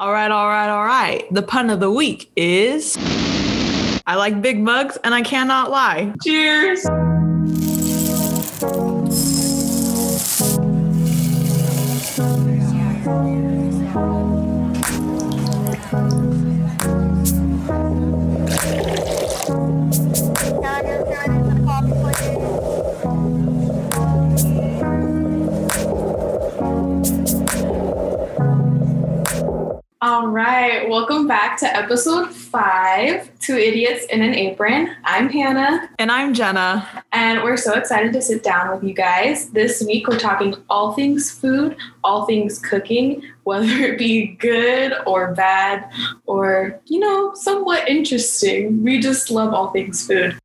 All right, all right, all right. The pun of the week is I like big bugs and I cannot lie. Cheers. All right, welcome back to episode five, Two Idiots in an Apron. I'm Hannah, And I'm Jenna. and we're so excited to sit down with you guys. This week, we're talking all things food, all things cooking, whether it be good or bad, or, you know, somewhat interesting. We just love all things food.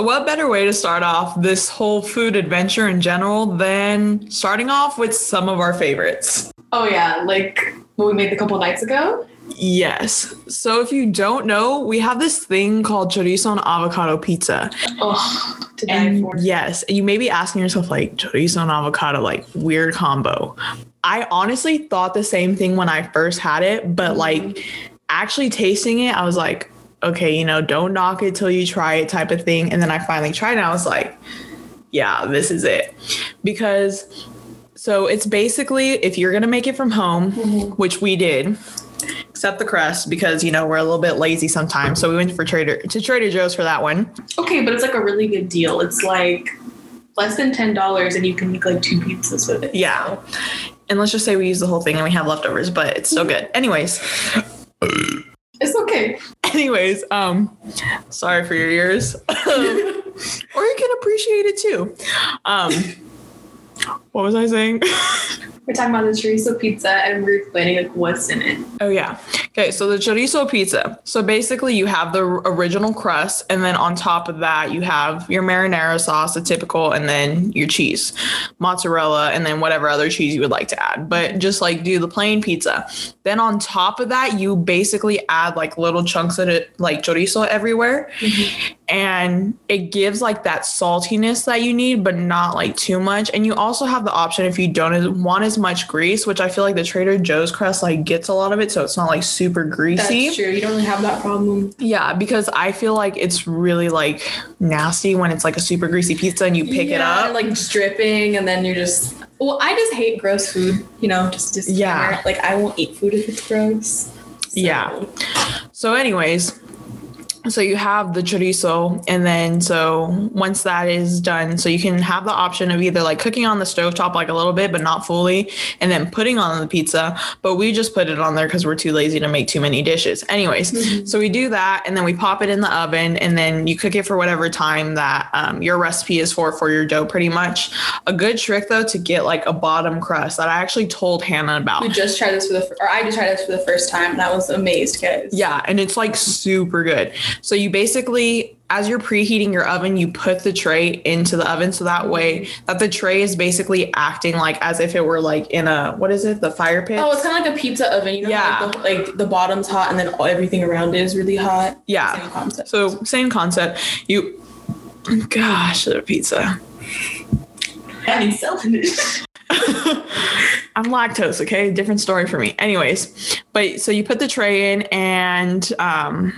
So, what better way to start off this whole food adventure in general than starting off with some of our favorites? Oh, yeah, like what we made a couple nights ago. Yes. So, if you don't know, we have this thing called chorizo and avocado pizza. Oh, And for. yes, you may be asking yourself, like, chorizo and avocado, like, weird combo. I honestly thought the same thing when I first had it, but like, mm-hmm. actually tasting it, I was like, okay, you know, don't knock it till you try it, type of thing. And then I finally tried and I was like, yeah, this is it. Because, so it's basically if you're gonna make it from home, mm-hmm. which we did, except the crust because you know we're a little bit lazy sometimes. So we went for Trader to Trader Joe's for that one. Okay, but it's like a really good deal. It's like less than ten dollars, and you can make like two pizzas with it. Yeah. And let's just say we use the whole thing and we have leftovers, but it's still mm-hmm. good. Anyways, It's okay. Anyways, um, sorry for your ears. or you can appreciate it too. Um, what was I saying? We're talking about the chorizo pizza, and we're explaining like what's in it. Oh yeah. Okay, so the chorizo pizza. So basically you have the original crust and then on top of that you have your marinara sauce, the typical, and then your cheese, mozzarella, and then whatever other cheese you would like to add. But just like do the plain pizza. Then on top of that, you basically add like little chunks of it, like chorizo everywhere. Mm-hmm. And it gives like that saltiness that you need, but not like too much. And you also have the option if you don't want as much grease, which I feel like the Trader Joe's crust like gets a lot of it, so it's not like super greasy. That's true. You don't really have that problem. Yeah, because I feel like it's really like nasty when it's like a super greasy pizza and you pick it up. like dripping, and then you're just. Well, I just hate gross food. You know, just just Yeah. Like I won't eat food if it's gross. So- Yeah. So, anyways, so you have the chorizo, and then so once that is done, so you can have the option of either like cooking on the stovetop like a little bit, but not fully, and then putting on the pizza. But we just put it on there because we're too lazy to make too many dishes. Anyways, so we do that, and then we pop it in the oven, and then you cook it for whatever time that um, your recipe is for for your dough, pretty much. A good trick though to get like a bottom crust that I actually told Hannah about. We just tried this for the, or I just tried this for the first time, and I was amazed, guys. Yeah, and it's like super good. So you basically as you're preheating your oven, you put the tray into the oven so that way that the tray is basically acting like as if it were like in a what is it? The fire pit? Oh, it's kind of like a pizza oven. You know, Yeah. like, the, like the bottom's hot, and then everything around it is really hot. yeah. Same concept. So same concept. You gosh, the pizza. I mean, selling it. I'm lactose, okay? Different story for me. Anyways, but so you put the tray in and um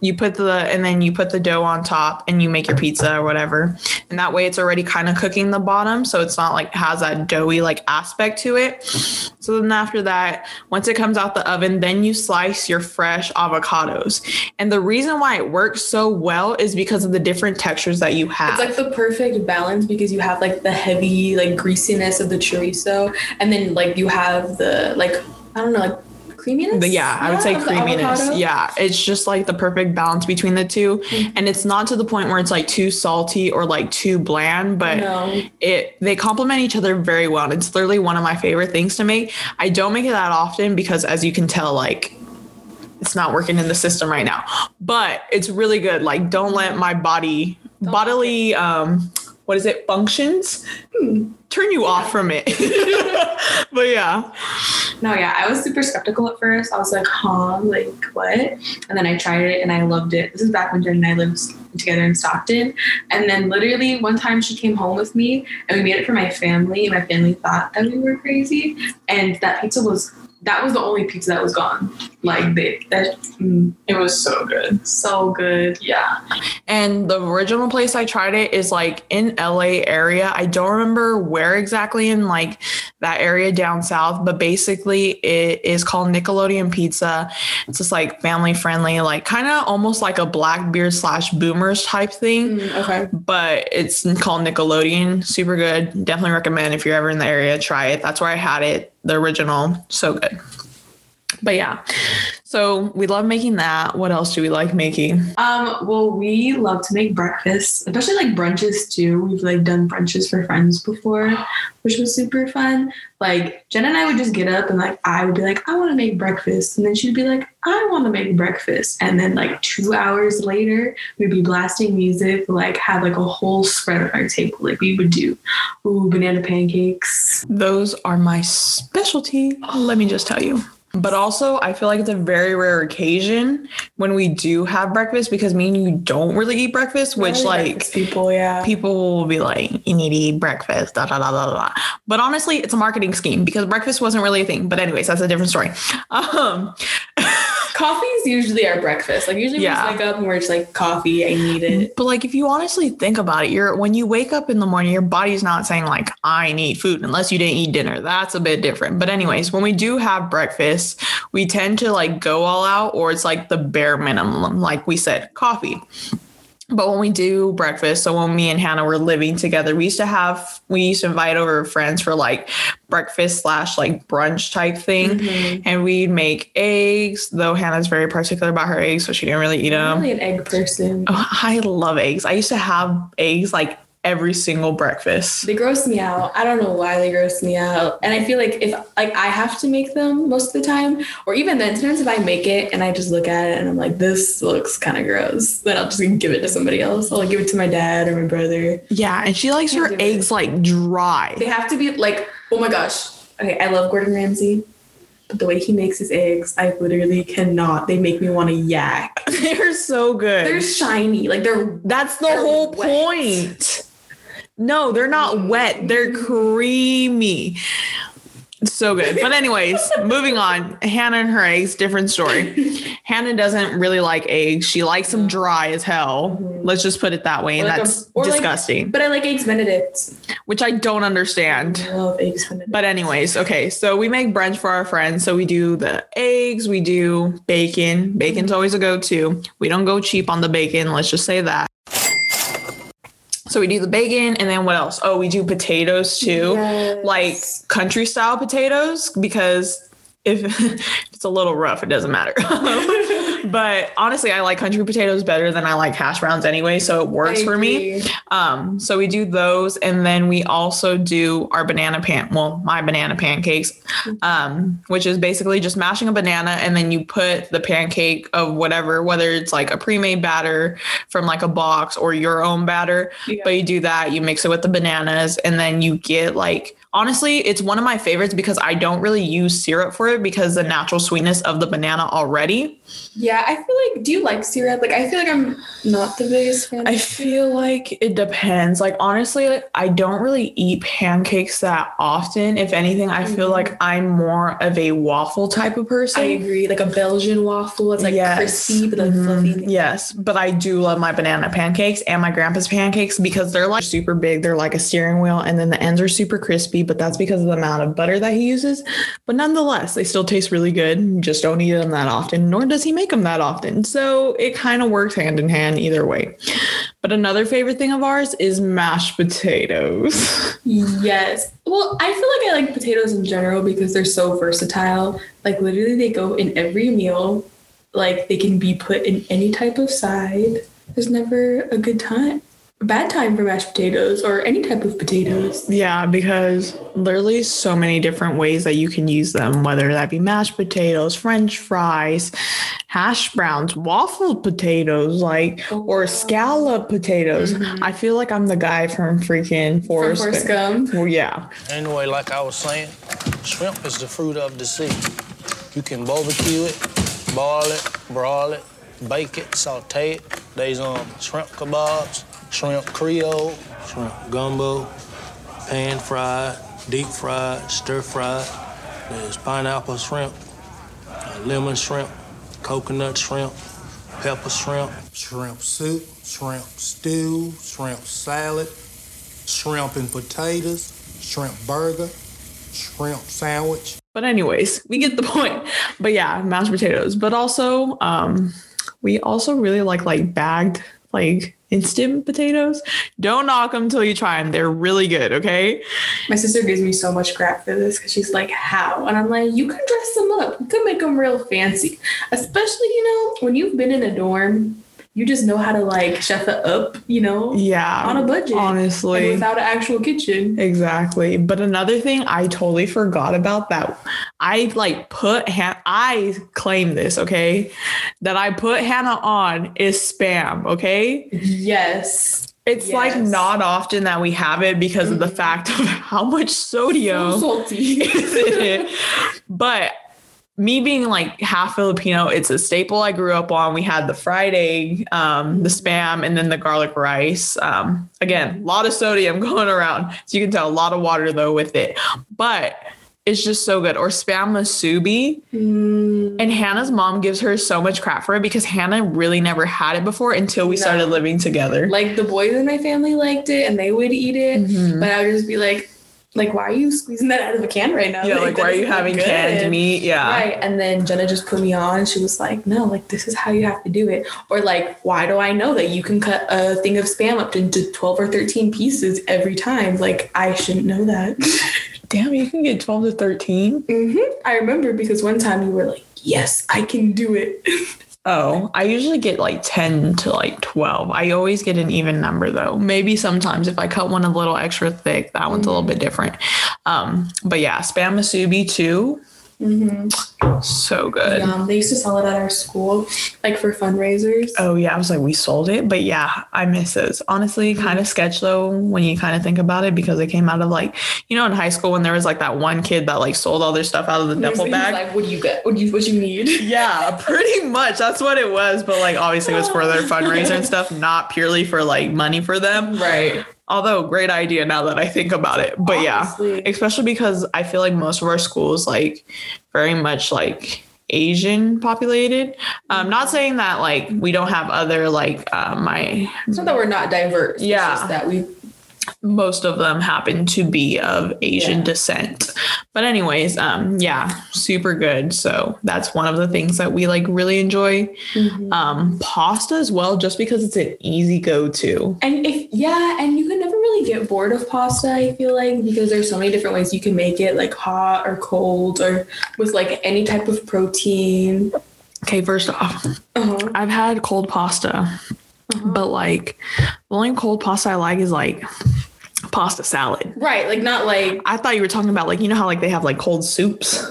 you put the and then you put the dough on top and you make your pizza or whatever. And that way it's already kind of cooking the bottom so it's not like has that doughy like aspect to it. So then after that, once it comes out the oven, then you slice your fresh avocados. And the reason why it works so well is because of the different textures that you have. It's like the perfect balance because you have like the heavy like greasiness of the chorizo, and then like you have the like I don't know like creaminess. The- yeah, I would say creaminess. Mm-hmm. Yeah, it's just like the perfect balance between the 2 and it's not to the point where it's like too salty or like too bland, but No. it they complement each other very well. And it's literally one of my favorite things to make. I don't make it that often because, as you can tell, like it's not working in the system right now. But it's really good. Like, don't let my body bodily um what is it functions Hmm. turn you off from it. but yeah. No, yeah, I was super skeptical at first. I was like, huh, like what? And then I tried it and I loved it. This is back when Jen and I lived together in Stockton. And then literally one time she came home with me and we made it for my family. My family thought that we were crazy. And that pizza was that was the only pizza that was gone. Like they, that, mm, It was so good. so good. Yeah. And the original place I tried it is like in LA area. I don't remember where exactly in like that area down south, but basically it is called Nickelodeon Pizza. It's just like family friendly, like kind of almost like a Blackbeard slash boomers type thing. Mm, okay. But it's called Nickelodeon. Super good. Definitely recommend if you're ever in the area, try it. That's where I had it. The original. So good. But yeah. So we love making that. What else do we like making? Um, well, we love to make breakfast, especially like brunches too. We've like done brunches for friends before, which was super fun. Like Jen and I would just get up and like I would be like, I want to make breakfast. And then she'd be like, I want to make breakfast. And then like two hours later, we'd be blasting music, like have like a whole spread on our table. Like we would do ooh, banana pancakes. Those are my specialty. Let me just tell you. But also, I feel like it's a very rare occasion when we do have breakfast because me and you don't really eat breakfast, which like breakfast people, yeah. people will be like, you need to eat breakfast, da da da da da. But honestly, it's a marketing scheme because breakfast wasn't really a thing. But anyways, that's a different story. Um, Coffee's usually our breakfast. Like usually Yeah. we just wake up and we're just like coffee, I need it. but like if you honestly think about it, you're when you wake up in the morning, your body's not saying like I need food unless you didn't eat dinner. That's a bit different. But anyways, when we do have breakfast, we tend to like go all out or it's like the bare minimum, like we said, coffee. But when we do breakfast, so when me and Hannah were living together, we used to have we used to invite over friends for like breakfast slash like brunch type thing. Mhm. And we'd make eggs, though Hannah's very particular about her eggs, so she didn't really eat them. I'm really an egg person. Oh, I love eggs. I used to have eggs like every single breakfast. They gross me out. I don't know why they gross me out. And I feel like if like I have to make them most of the time, or even then, sometimes if I make it and I just look at it and I'm like, this looks kind of gross, then I'll just give it to somebody else. I'll like, give it to my dad or my brother. Yeah, and she likes her Can't it. eggs like dry. They have to be like, oh my gosh. Okay, I love Gordon Ramsay. But the way he makes his eggs, I literally cannot. They make me want to yak. They're so good. They're shiny. Like they're That's the they're whole wet. point. No, they're not mm. wet. They're creamy. So good. But anyways, moving on. Hannah and her eggs, different story. Hannah doesn't really like eggs. She likes them dry as hell. Mm-hmm. Let's just put it that way. And Or like a- that's like- disgusting, but I like eggs Benedict. which I don't understand. I love eggs Benedict. But anyways, okay, so we make brunch for our friends. So we do the eggs, we do bacon. Bacon's mm-hmm. always a go-to. We don't go cheap on the bacon, let's just say that. So we do the bacon and then what else? Oh, we do potatoes too. Yes. Like country style potatoes because if, if it's a little rough, it doesn't matter. but honestly, I like country potatoes better than I like hash browns anyway, so it works I for me. Um, so we do those, and then we also do our banana pan. Well, my banana pancakes, um, which is basically just mashing a banana, and then you put the pancake of whatever, whether it's like a pre-made batter from like a box or your own batter. Yeah. But you do that, you mix it with the bananas, and then you get like. Honestly, it's one of my favorites because I don't really use syrup for it because the natural sweetness of the banana already. Yeah, I feel like. Do you like syrup? Like, I feel like I'm not the biggest fan. I feel like it depends. Like honestly, like, I don't really eat pancakes that often. If anything, I feel Mhm. like I'm more of a waffle type of person. I agree. Like a Belgian waffle. It's like Yes. crispy but like Mhm. fluffy. Yes, but I do love my banana pancakes and my grandpa's pancakes because they're like super big. They're like a steering wheel, and then the ends are super crispy. But that's because of the amount of butter that he uses. But nonetheless, they still taste really good. Just don't eat them that often, nor does he make them that often. So it kind of works hand in hand either way. But another favorite thing of ours is mashed potatoes. Yes. Well, I feel like I like potatoes in general because they're so versatile. Like literally, they go in every meal. Like they can be put in any type of side. There's never a good time. Bad time for mashed potatoes or any type of potatoes. Yeah, because literally so many different ways that you can use them, whether that be mashed potatoes, french fries, hash browns, waffle potatoes, like or scallop potatoes. I feel like I'm the guy from freaking From Forrest. Forrest Gump. Well, yeah. Anyway, like I was saying, shrimp is the fruit of the sea. You can barbecue it, boil it, broil it, bake it, saute it. There's um shrimp kebabs, shrimp creole, shrimp gumbo, pan fried, deep fried, stir fried. There's pineapple shrimp, uh, lemon shrimp, coconut shrimp, pepper shrimp, shrimp soup, shrimp stew, shrimp salad, shrimp and potatoes, shrimp burger, shrimp sandwich. But anyways, we get the point. But yeah, mashed potatoes. But also, um, we also really like like bagged like instant potatoes. Don't knock them till you try them. They're really good. Okay. My sister gives me so much crap for this because she's like, "How?" And I'm like, "You can dress them up. You can make them real fancy, especially you know when you've been in a dorm." You just know how to like chef it up, you know, Yeah. on a budget, and Honestly. without an actual kitchen. Exactly. But another thing I totally forgot about that I like put Han- I claim this, okay? That I put Hannah on is spam, okay? Yes, It's like not often that we have it because of the mm-hmm. fact of how much sodium so salty. is in it. But me being like half Filipino, it's a staple I grew up on. We had the fried egg, um, the spam, and then the garlic rice. Um, again, a lot of sodium going around. So you can tell a lot of water though with it. But it's just so good. Or spam musubi. Mm, And Hannah's mom gives her so much crap for it because Hannah really never had it before until we No. started living together. like the boys in my family liked it, and they would eat it, Mhm. but I would just be like, "Like, why are you squeezing that out of a can right now? yeah, like that why are you having good." canned meat? Yeah. Right. And then Jenna just put me on. She was like, no, like, this is how you have to do it. Or, like, why do I know that you can cut a thing of spam up into 12 or 13 pieces every time? Like, I shouldn't know that. Damn, you can get 12 to 13. hmm I remember because one time you were like, yes, I can do it. Oh, I usually get like 10 to like 12. I always get an even number though. Maybe sometimes if I cut one a little extra thick, that one's a little bit different. Um, but yeah, spam musubi too. Mm-hmm. So good. Um, they used to sell it at our school, like for fundraisers. Oh yeah, I was like, we sold it, but yeah, I miss those. Honestly, kind of sketch though when you kind of think about it because it came out of like, you know, in high school when there was like that one kid that like sold all their stuff out of the He duffel bag. Like, what do you get? What do you what you need? Yeah, pretty much. That's what it was. But like, obviously, it was for their fundraiser and stuff, not purely for like money for them. Right. Although, great idea now that I think about it. But Honestly. yeah, especially because I feel like most of our schools, like, very much like Asian populated. Um, not saying that like we don't have other like uh, my It's not that we're not diverse. It's Yeah. just that we most of them happen to be of Asian Yeah. descent. But anyways, um yeah, super good. So that's one of the things that we like really enjoy. Mm-hmm. Um pasta as well just because it's an easy go-to. And if yeah, and you can never really get bored of pasta, I feel like, because there's so many different ways you can make it, like hot or cold or with like any type of protein. Okay, first off, Uh-huh. I've had cold pasta. But like the only cold pasta I like is like pasta salad. Right, like not like I thought you were talking about like you know how like they have like cold soups.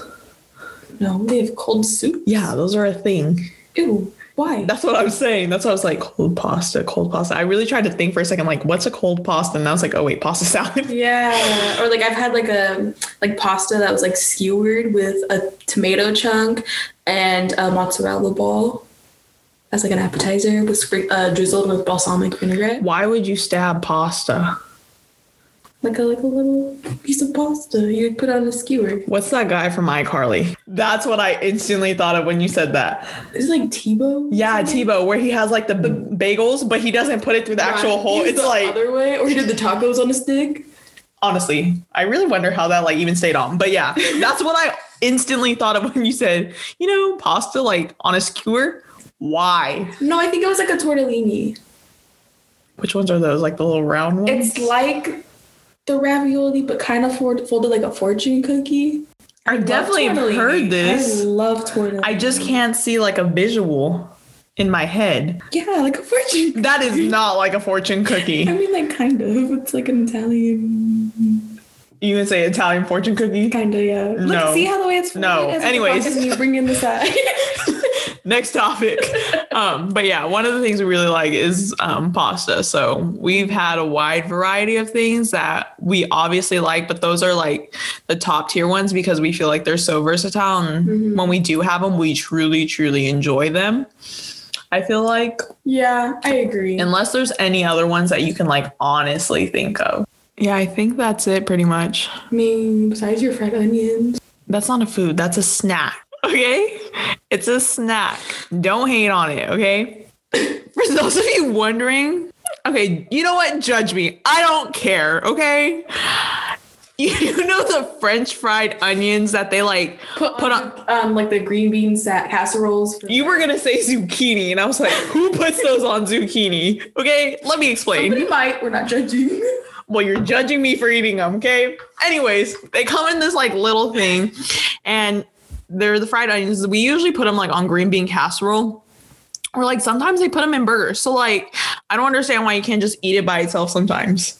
no, they have cold soup. Yeah, those are a thing. Ew, why? That's what I was saying. That's what I was like, cold pasta, cold pasta. I really tried to think for a second, like, what's a cold pasta? And I was like, oh wait, pasta salad. Yeah, or like I've had like a like pasta that was like skewered with a tomato chunk and a mozzarella ball as like an appetizer with uh, drizzled with balsamic vinaigrette, Why would you stab pasta? Like a like a little piece of pasta you would put on a skewer. What's that guy from iCarly? That's what I instantly thought of when you said that. Is it like T-Bo? Yeah, T-Bo, where he has like the b- bagels, but he doesn't put it through the actual hole. It's the like other way, or he did the tacos on a stick. honestly, I really wonder how that like even stayed on. But yeah, that's what I instantly thought of when you said, you know, pasta like on a skewer. Why? No, I think it was like a tortellini. Which ones are those? Like the little round ones? It's like the ravioli, but kind of fold, folded like a fortune cookie. I love definitely tortellini. heard this. I love tortellini. I just can't see like a visual in my head. Yeah, like a fortune. That is not like a fortune cookie. I mean, like kind of. It's like an Italian. You can say Italian fortune cookie. Kind of, yeah. Look, No. see how the way it's No. folded as Anyways. you bring in the side. Next topic. Um, but yeah, one of the things we really like is um, pasta. So we've had a wide variety of things that we obviously like, but those are like the top tier ones because we feel like they're so versatile. And when we do have them, we truly, truly enjoy them. I feel like, yeah, I agree. unless there's any other ones that you can like honestly think of. Yeah, I think that's it pretty much. I mean, besides your fried onions. That's not a food, that's a snack. Okay? It's a snack. Don't hate on it, okay? For those of you wondering, okay, you know what? Judge me. I don't care, okay? You know the French fried onions that they like Put, put on, on. um, like the green bean sa- casseroles. For You were gonna say zucchini, and I was like, who puts those on zucchini? Okay, let me explain. Somebody might. We're not judging. well, you're judging me for eating them, okay? Anyways, they come in this like little thing, and they're the fried onions. We usually put them like on green bean casserole, or like sometimes they put them in burgers. So like, I don't understand why you can't just eat it by itself sometimes.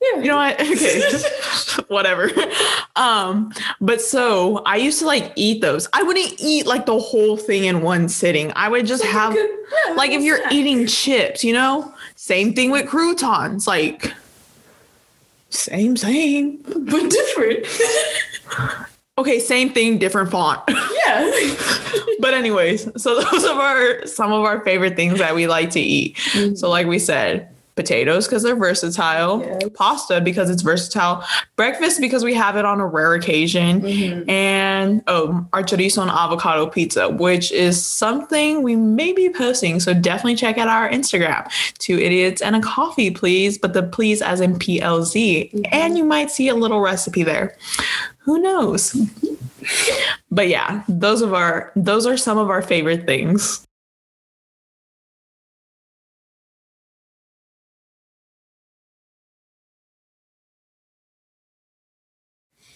Yeah. You know what? Okay, whatever. Um, but so I used to like eat those. I wouldn't eat like the whole thing in one sitting. I would just Like have good- yeah, like if you're snack. eating chips, you know? Same thing with croutons. Like same, same. but different. Okay, same thing, different font. yeah. but anyways, so those are our some of our favorite things that we like to eat. Mm-hmm. So like we said, potatoes because they're versatile, Yes. pasta because it's versatile, breakfast because we have it on a rare occasion, mm-hmm. and oh, our chorizo and avocado pizza, which is something we may be posting. So definitely check out our Instagram, two idiots and a coffee, please. But the please as in PLZ, mm-hmm. and you might see a little recipe there. Who knows? but yeah, those of our those are some of our favorite things.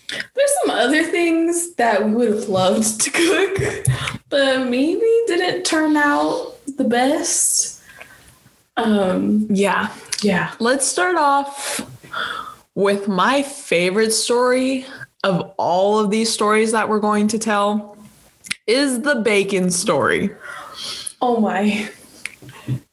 There's some other things that we would have loved to cook, but maybe didn't turn out the best. Um, Yeah. yeah. Let's start off with my favorite story of all of these stories that we're going to tell is the bacon story. Oh my.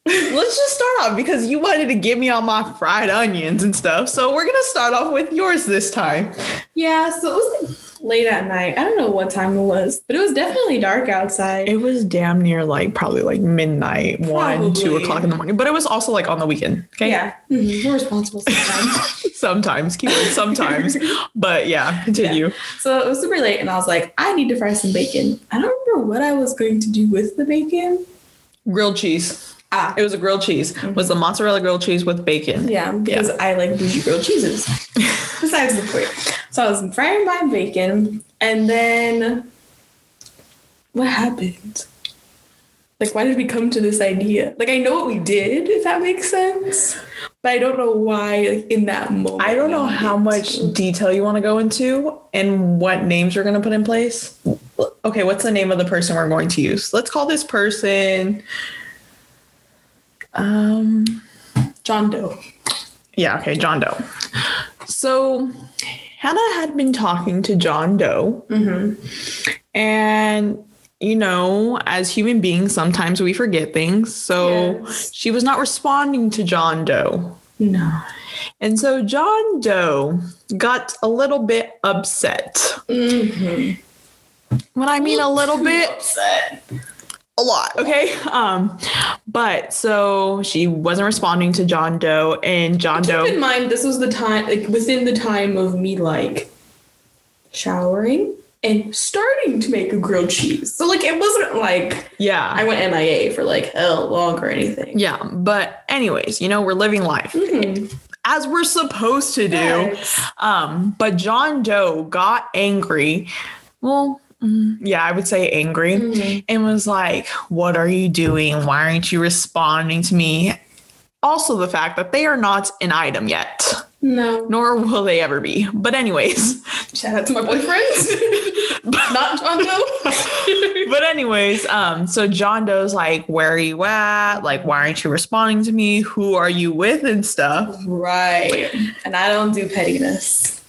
Let's just start off because you wanted to give me all my fried onions and stuff. So we're going to start off with yours this time. Yeah, so it was like late at night. I don't know what time it was, but it was definitely dark outside. It was damn near like probably like midnight, one, two o'clock in the morning, but it was also like on the weekend. Okay. Yeah, mhm, we're responsible sometimes. Sometimes, keyword sometimes. but yeah, continue. so it was super late, and I was like, I need to fry some bacon. I don't remember what I was going to do with the bacon. Grilled cheese. Ah, It was a grilled cheese. It was the mozzarella grilled cheese with bacon. yeah, because I like bougie grilled cheeses. Besides the point. So I was frying my bacon, and then what happened? Like, why did we come to this idea? Like, I know what we did, if that makes sense, but I don't know why. Like, in that moment, I don't know how much detail you want to go into and what names you're going to put in place. Okay, what's the name of the person we're going to use? Let's call this person. Um. John Doe. Yeah. Okay, John Doe. So Hannah had been talking to John Doe, Mm-hmm. and you know, as human beings, sometimes we forget things. So Yes. she was not responding to John Doe. No. And so John Doe got a little bit upset. Mm-hmm. When I mean a little bit, upset. A lot, okay? Um, but so she wasn't responding to John Doe, and John Doe Keep in mind, this was the time, like within the time of me like showering and starting to make a grilled cheese. So like it wasn't like yeah, I went MIA for like hell long or anything. yeah. But anyways, you know, we're living life Mhm. as we're supposed to do. Yes. Um, but John Doe got angry. Well, yeah, I would say angry. Mhm. and was like, What are you doing? Why aren't you responding to me? Also, the fact that they are not an item yet. No. nor will they ever be. But anyways, Shout out to my boyfriends. Not John Doe. but anyways, um, so John Doe's like, where are you at? Like, why aren't you responding to me? Who are you with and stuff? right. And I don't do pettiness.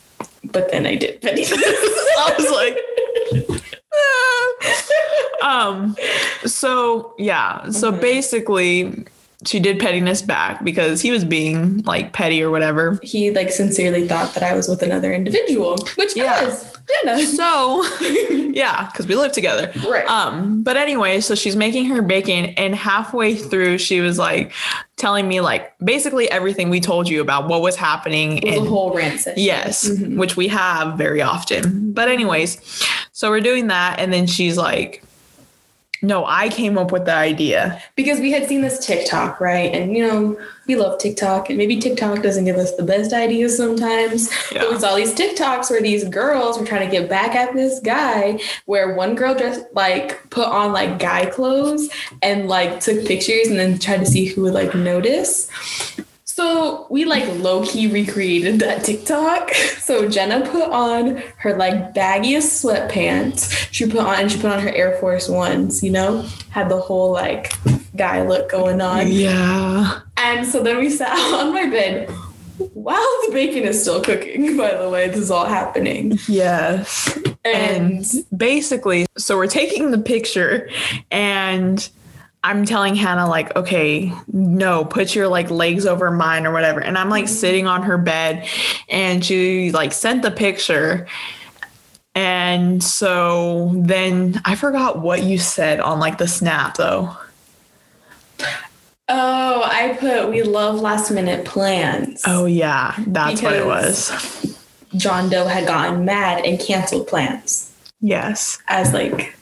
But then I did pettiness. I was like, ah. um, so yeah, so Mhm. basically, she did pettiness back because he was being like petty or whatever. he like sincerely thought that I was with another individual, which Yeah. I was. Jenna. So yeah, because we live together. right. Um, but anyway, so she's making her bacon, and halfway through, she was like telling me like basically everything we told you about what was happening. it was and a whole rant session. yes, Mhm. which we have very often. But anyways, so we're doing that, and then she's like, "No, I came up with the idea." because we had seen this TikTok, right? And you know, we love TikTok, and maybe TikTok doesn't give us the best ideas sometimes. But Yeah. we saw these TikToks where these girls were trying to get back at this guy, where one girl just like put on like guy clothes and like took pictures and then tried to see who would like notice. So we like low key recreated that TikTok. So Jenna put on her like baggiest sweatpants. She put on she put on her Air Force Ones, you know, had the whole like guy look going on. Yeah. And so then we sat on my bed while the bacon is still cooking, by the way, this is all happening. Yes. And, And basically, so we're taking the picture and I'm telling Hannah, like, okay, no, put your like legs over mine or whatever. And I'm like sitting on her bed and she like sent the picture. And so then I forgot what you said on like the snap though. oh, I put we love last minute plans. Oh, yeah, that's what it was. John Doe had gotten mad and canceled plans Yes. as like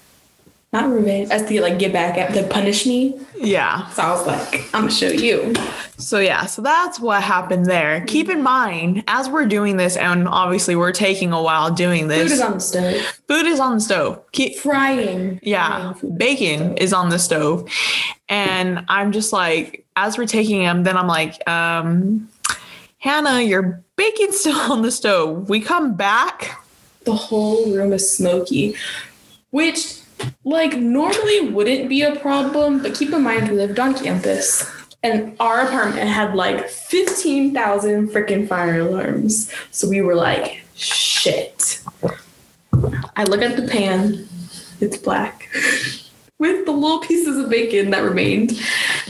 not revenge, as to like get back at to punish me. Yeah. So I was like, I'm gonna show you. So yeah, so that's what happened there. Keep in mind, as we're doing this, and obviously we're taking a while doing this. Food is on the stove. food is on the stove. Keep, Frying. yeah, Frying bacon is on the stove, and I'm just like, as we're taking them, then I'm like, um, Hannah, your bacon's still on the stove. We come back. the whole room is smoky, which like normally wouldn't be a problem, but keep in mind we lived on campus and our apartment had like 15,000 freaking fire alarms. So we were like, shit. I look at the pan, it's black. With the little pieces of bacon that remained.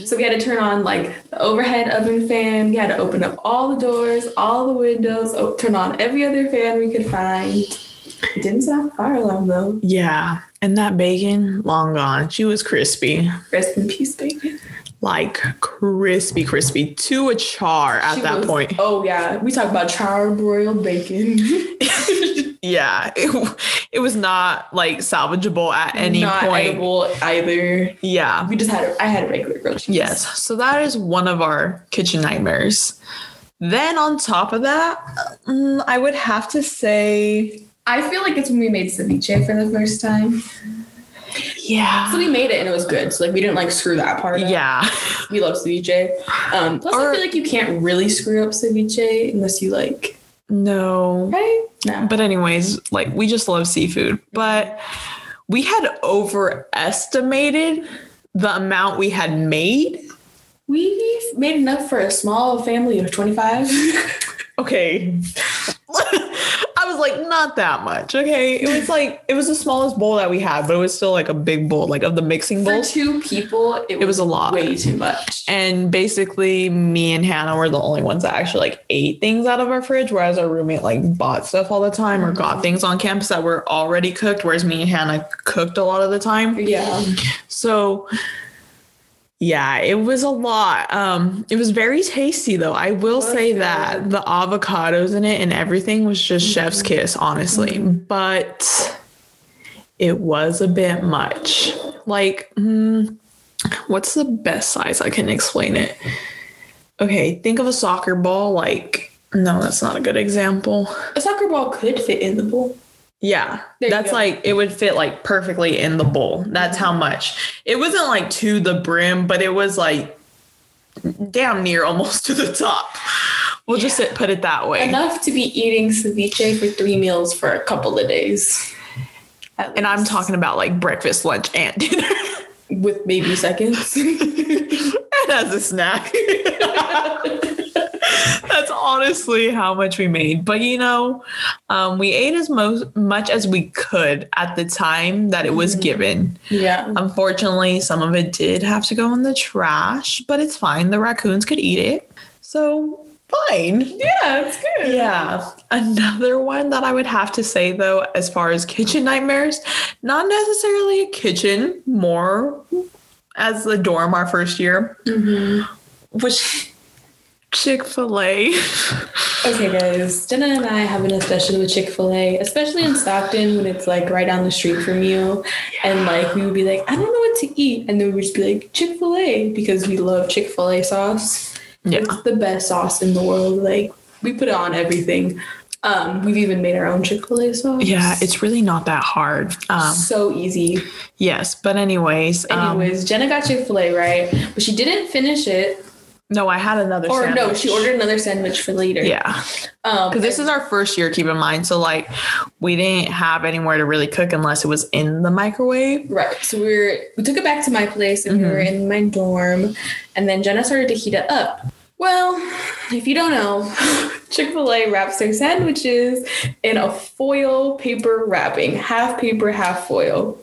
So we had to turn on like the overhead oven fan. We had to open up all the doors, all the windows, turn on every other fan we could find. It didn't sound fire alarm though. Yeah, and that bacon, long gone. She was crispy, Rest in peace, bacon. like crispy, crispy to a char at She that was- point. Oh yeah, we talk about charred broiled bacon. Yeah, it, it was not like salvageable at any Not point. edible either. Yeah. We just had I had a regular grilled cheese. Yes. So that is one of our kitchen nightmares. Then on top of that, mm, I would have to say, I feel like it's when we made ceviche for the first time. yeah. So we made it and it was good. So like we didn't like screw that part up. Yeah. We love ceviche. Um, plus Or- I feel like you can't really screw up ceviche unless you like No. right? No. But anyways, like we just love seafood. But we had overestimated the amount we had made. We made enough for a small family of 25. Okay. I was like, not that much. Okay. It was like, it was the smallest bowl that we had, but it was still like a big bowl, like of the mixing bowl. for two people, it, It was a lot. way too much. And basically, me and Hannah were the only ones that actually like ate things out of our fridge, whereas our roommate like bought stuff all the time or got mm-hmm. things on campus that were already cooked, whereas me and Hannah cooked a lot of the time. Yeah. So yeah, it was a lot. Um, it was very tasty though. I will say good. that the avocados in it and everything was just chef's kiss, honestly. But it was a bit much. Like, mm, what's the best size I can explain it? Okay, think of a soccer ball. Like, no, that's not a good example. A soccer ball could fit in the bowl. Yeah, that's go. like it would fit like perfectly in the bowl. That's how much. It wasn't like to the brim, but it was like damn near almost to the top. We'll just sit, put it that way. Enough to be eating ceviche for three meals for a couple of days. And I'm talking about like breakfast, lunch, and dinner. with maybe seconds. and as a snack. That's honestly how much we made. But you know, um, we ate as most much as we could at the time that it was given. yeah. Unfortunately, some of it did have to go in the trash, but it's fine. The raccoons could eat it. So fine. Yeah, it's good. Yeah. Another one that I would have to say though, as far as kitchen nightmares, not necessarily a kitchen, more as the dorm our first year, was Chick fil A. Okay, guys. Jenna and I have an obsession with Chick fil A, especially in Stockton when it's like right down the street from you. And like we would be like, I don't know what to eat. And then we would just be like, Chick fil A because we love Chick fil A sauce. Yeah. It's the best sauce in the world. Like we put it on everything. Um, we've even made our own Chick fil A sauce. Yeah, it's really not that hard. Um, so easy. yes, but anyways, um, Anyways, Jenna got Chick fil A, right? But she didn't finish it. No, I had another. Or no, she ordered another sandwich for later. Yeah, Um, because this is our first year. Keep in mind, so like we didn't have anywhere to really cook unless it was in the microwave. Right. So we were we took it back to my place and we were in my dorm and then Jenna started to heat it up. Well, if you don't know, Chick-fil-A wraps their sandwiches in a foil paper wrapping, half paper, half foil.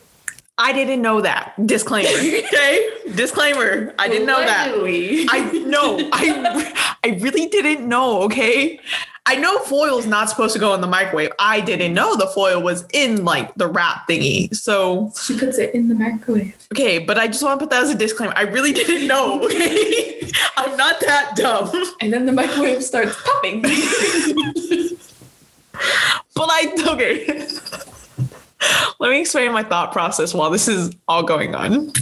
I didn't know that. Disclaimer. Okay, disclaimer. I didn't know that. Allegedly. I no, I I really didn't know, okay? I know foil's not supposed to go in the microwave. I didn't know the foil was in like the wrap thingy. So, she puts it in the microwave. okay, but I just want to put that as a disclaimer. I really didn't know, okay? I'm not that dumb. And then the microwave starts popping. But I okay. Let me explain my thought process while this is all going on.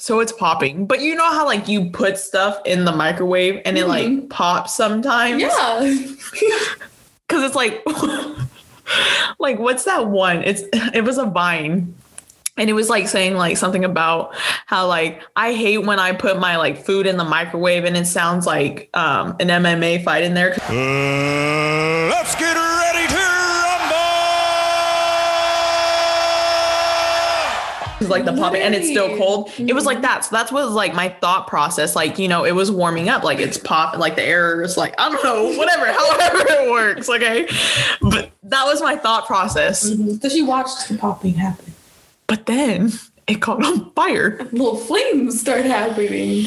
So it's popping, but you know how like you put stuff in the microwave and it like pops sometimes. yeah. because it's like like what's that one it's it was a vine and it was like saying like something about how like i hate when i put my like food in the microwave and it sounds like um an mma fight in there Uh, let's get ready to like the popping and it's still cold. It was like that. So that's what was like my thought process. Like you know it was warming up. Like it's pop like the air is like i don't know whatever however it works okay? But that was my thought process. Mm-hmm. So she watched the popping happen. but then it caught on fire. Little flames start happening.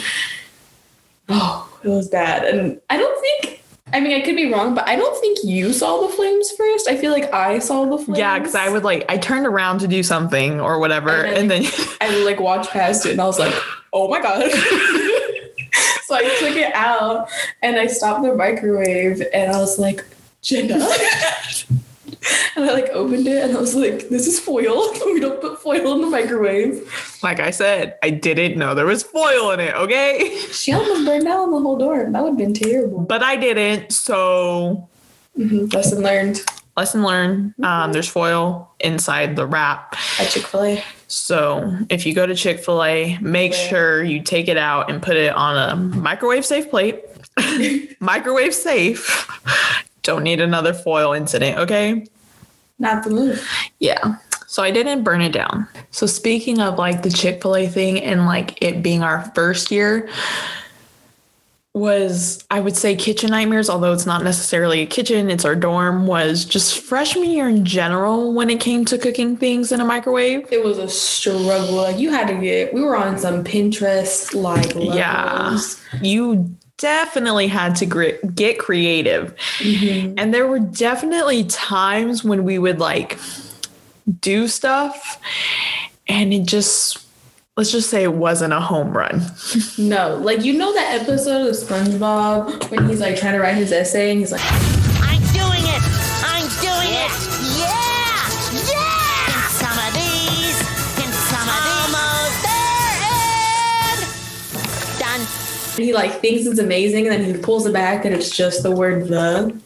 Oh, it was bad. And I don't think, I mean, I could be wrong, but I don't think you saw the flames first. I feel like I saw the flames. Yeah, because I would like I turned around to do something or whatever, And then, and then I like walked past it and I was like, oh my God. so I took it out and I stopped the microwave and I was like, Jenna. and I like opened it and I was like, this is foil. we don't put foil in the microwave. like I said, I didn't know there was foil in it. Okay, She almost burned down the whole dorm. That would have been terrible. but I didn't. So Mhm. Lesson learned lesson learned. Um, there's foil inside the wrap. at Chick fil A. So if you go to Chick Fil A, make Yeah. sure you take it out and put it on a microwave safe plate. microwave safe. Don't need another foil incident. Okay. Not the move. Yeah. So I didn't burn it down. So speaking of like the Chick-fil-A thing and like it being our first year was I would say kitchen nightmares, although it's not necessarily a kitchen, it's our dorm, was just freshman year in general when it came to cooking things in a microwave. It was a struggle. Like you had to get. We were on some Pinterest like levels. Yeah. You definitely had to gri- get creative. Mm-hmm. And there were definitely times when we would like do stuff and it just let's just say it wasn't a home run. No, like you know that episode of SpongeBob when he's like trying to write his essay and he's like, he like thinks it's amazing and then he pulls it back and it's just the word the.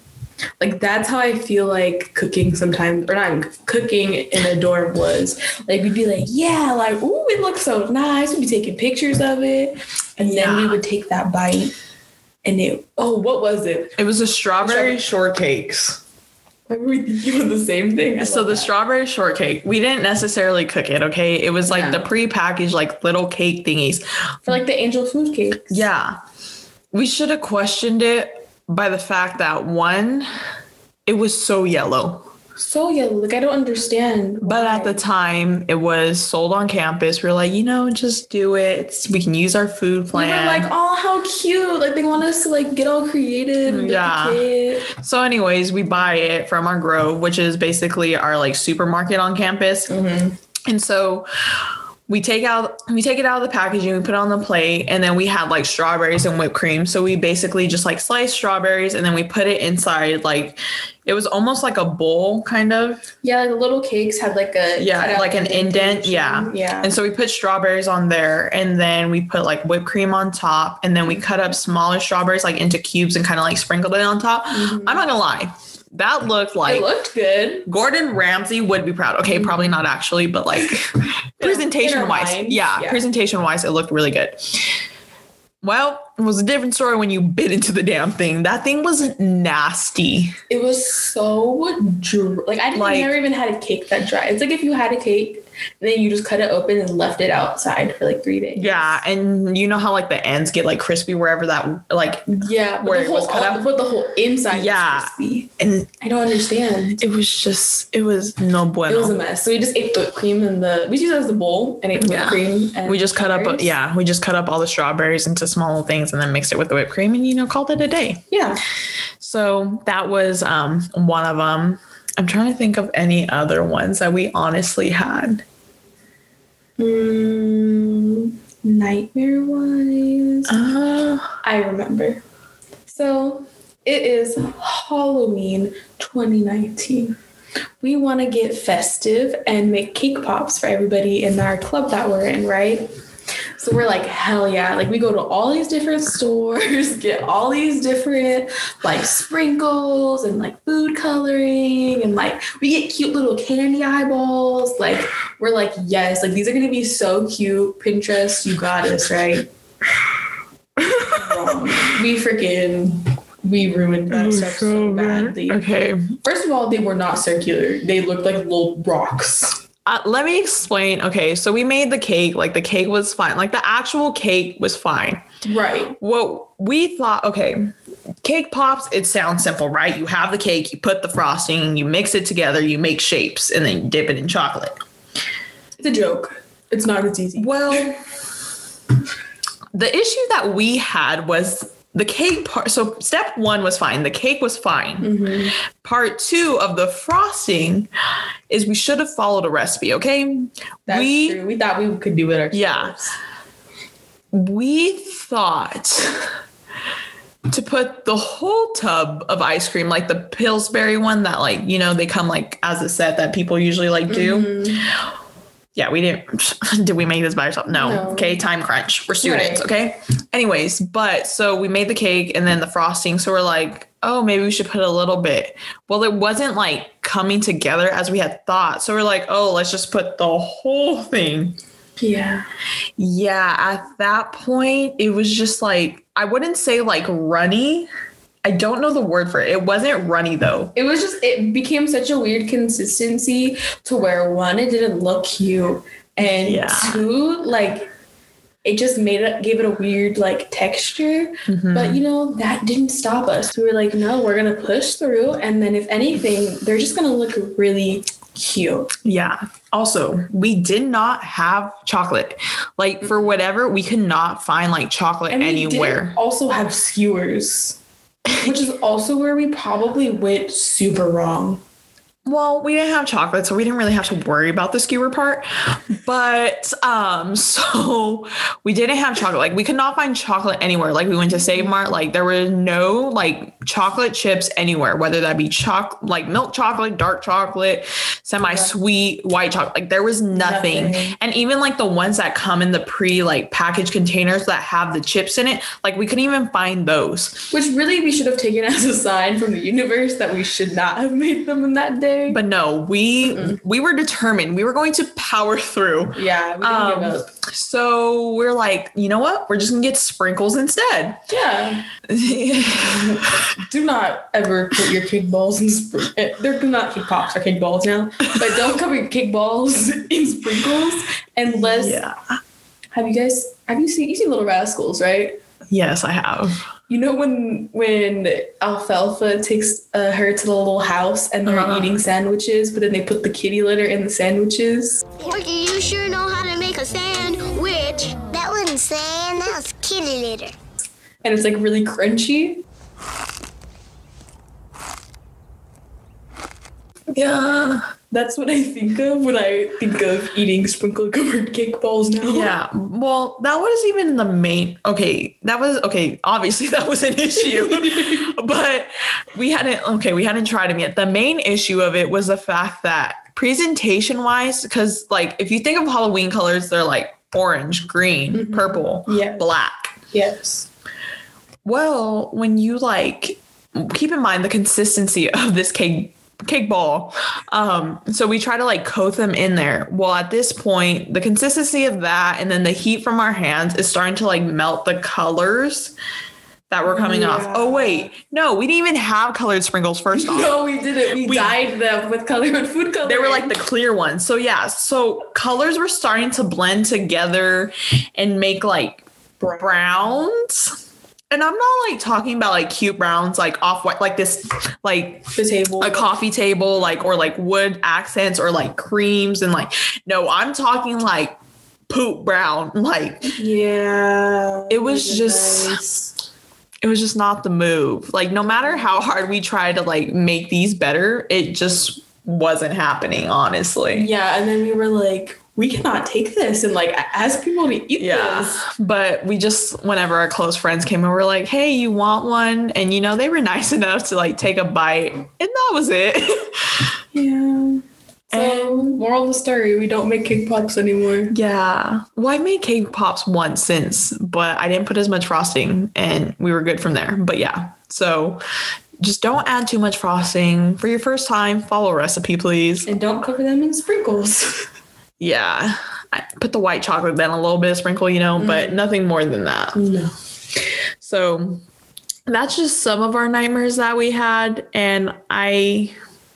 Like that's how I feel like cooking sometimes, or not cooking in a dorm was. Like we'd be like, yeah, like ooh, it looks so nice. We'd be taking pictures of it, and then we would take that bite. and it oh what was it? It was the strawberry shortcakes. Were we thinking of the same thing? I So the that. strawberry shortcake, we didn't necessarily cook it, okay? It was like Yeah. the pre-packaged like little cake thingies. for like the angel food cakes. Yeah. We should have questioned it by the fact that one, it was so yellow. So yeah, Like I don't understand. But at the time, it was sold on campus. We are like, you know, just do it. It's- we can use our food plan. we were like, oh, how cute! Like they want us to like get all creative. Yeah. yeah. so, anyways, we buy it from our Grove, which is basically our like supermarket on campus. Mm-hmm. And so we take out we take it out of the packaging, we put it on the plate, and then we had like strawberries and whipped cream. So we basically just like sliced strawberries and then we put it inside like it was almost like a bowl kind of. Yeah, like the little cakes had like a Yeah, like an indent. Yeah. Yeah. And so we put strawberries on there and then we put like whipped cream on top and then we mm-hmm. cut up smaller strawberries like into cubes and kind of like sprinkled it on top. Mm-hmm. I'm not gonna lie. That looked like it looked good. Gordon Ramsay would be proud. Okay, mm-hmm. probably not actually, but like presentation wise, yeah, yeah. presentation wise, it looked really good. Well, it was a different story when you bit into the damn thing. That thing was nasty. It was so dry. Like I didn't Like- never even had a cake that dry. It's like if you had a cake and then you just cut it open and left it outside for like three days. Yeah, and you know how like the ends get like crispy wherever that like Yeah, Where the it whole, was cut out? but the whole inside was Yeah. crispy. and I don't understand. it was just it was no bueno. It was a mess. So we just ate whipped cream and the we just used it as the bowl and ate whipped Yeah. cream. And We just cut up yeah, we just cut up all the strawberries into small little things and then mixed it with the whipped cream and you know called it a day. Yeah. So that was um one of them. I'm trying to think of any other ones that we honestly had. Mm, nightmare wise. Uh, I remember. So it is Halloween 2019. We want to get festive and make cake pops for everybody in our club that we're in, right? So we're like, hell yeah. Like, we go to all these different stores, get all these different like sprinkles and like food coloring, and like we get cute little candy eyeballs. Like, we're like, yes, like these are gonna be so cute. Pinterest, you got us, right? We freaking we ruined that stuff so badly. okay. First of all, they were not circular. They looked like little rocks. Uh, let me explain. Okay, so we made the cake. Like the cake was fine. Like the actual cake was fine. Right. What we thought, okay, cake pops, it sounds simple, right? You have the cake, you put the frosting, you mix it together, you make shapes, and then you dip it in chocolate. It's a joke. It's not as easy. Well, the issue that we had was the cake part. So, step one was fine. The cake was fine. Mm-hmm. Part two of the frosting is we should have followed a recipe, okay? That's we true. We thought we could do it ourselves. Yeah. we thought to put the whole tub of ice cream, like the Pillsbury one that, like, you know, they come like as a set that people usually like do. Mm-hmm. Yeah, we didn't. Did we make this by ourselves? No. No. Okay, time crunch. We're students. Right. Okay. Anyways, but so we made the cake and then the frosting. So we're like, oh, maybe we should put a little bit. Well, it wasn't like coming together as we had thought. So we're like, oh, let's just put the whole thing. Yeah. Yeah, at that point, it was just like, I wouldn't say like runny. I don't know the word for it. It wasn't runny though. It was just it became such a weird consistency to where one, it didn't look cute. And Yeah. two, like it just made it gave it a weird like texture. Mm-hmm. But you know, that didn't stop us. We were like, no, we're gonna push through. And then if anything, they're just gonna look really cute. Yeah. Also, we did not have chocolate. Like for whatever, we could not find like chocolate And we anywhere. did also have skewers. Which is also where we probably went super wrong. Well, we didn't have chocolate, so we didn't really have to worry about the skewer part. But um, so we didn't have chocolate. Like we could not find chocolate anywhere. Like we went to Save Mart, like there were no like chocolate chips anywhere, whether that be choc like milk chocolate, dark chocolate, semi-sweet, white chocolate. Like there was nothing. Nothing. And even like the ones that come in the pre like packaged containers that have the chips in it, like we couldn't even find those. Which really we should have taken as a sign from the universe that we should not have made them in that day. But no, we we were determined. We were going to power through. yeah, we didn't Um, give up. So we're like, you know what? We're just gonna get sprinkles instead. Yeah. Do not ever put your cake balls in sprinkles. They're not cake pops, or cake balls now. But don't cover your cake balls in sprinkles unless. yeah. Have you guys? Have you seen? You seen Little Rascals, right? Yes, I have. You know when when Alfalfa takes uh, her to the little house and they're Uh-huh. eating sandwiches, but then they put the kitty litter in the sandwiches. Porky, you sure know how to make a sandwich. That wasn't sand, that was kitty litter. and it's like really crunchy. Yeah. That's what I think of when I think of eating sprinkle covered cake balls now. Yeah. Well, that was even the main. Okay, that was okay. Obviously, that was an issue, but we hadn't. Okay, we hadn't tried them yet. The main issue of it was the fact that presentation wise, because like if you think of Halloween colors, they're like orange, green, mm-hmm. purple, Yeah. black. Yes. Well, when you like keep in mind the consistency of this cake cake ball. Um, so we try to like coat them in there. Well, at this point, the consistency of that and then the heat from our hands is starting to like melt the colors that were coming off. Oh wait, no, we didn't even have colored sprinkles first off. No, we didn't. We, We- dyed them with colored food color. They were like the clear ones. So yeah, so colors were starting to blend together and make like browns. And I'm not like talking about like cute browns, like off white, like this, like the table. a coffee table, like or like wood accents or like creams and like no, I'm talking like poop brown. Like yeah. It was just- nice. it was just not the move. Like no matter how hard we tried to like make these better, it just wasn't happening, honestly. Yeah, and then we were like, we cannot take this and like ask people to eat Yeah. this. But we just, whenever our close friends came over, like, hey, you want one? And, you know, they were nice enough to like take a bite. And that was it. Yeah. So, And- moral of the story: we don't make cake pops anymore. yeah. Well, I made cake pops once since, but I didn't put as much frosting and we were good from there. But yeah. So just don't add too much frosting for your first time. Follow a recipe, please. And don't cover them in sprinkles. Yeah. I put the white chocolate, then a little bit of sprinkle, you know, but mm-hmm. nothing more than that. no. So that's just some of our nightmares that we had. And I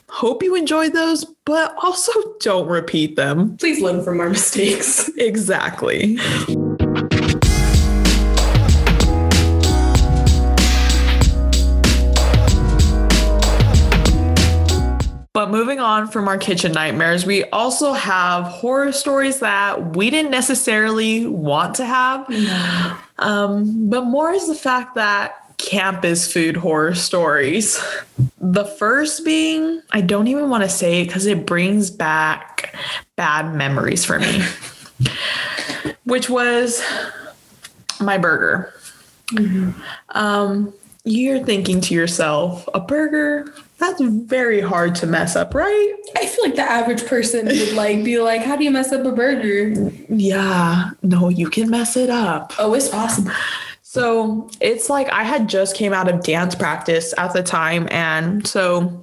hope you enjoyed those, but also don't repeat them. Please learn from our mistakes. Exactly. But moving on from our kitchen nightmares, we also have horror stories that we didn't necessarily want to have. Um, but more is the fact that campus food horror stories. The first being, I don't even want to say it because it brings back bad memories for me, which was my burger. Um, you're thinking to yourself, a burger? That's very hard to mess up, right? I feel like the average person would like be like, "How do you mess up a burger?" Yeah, no, you can mess it up. Oh, it's possible. So it's like I had just came out of dance practice at the time. And so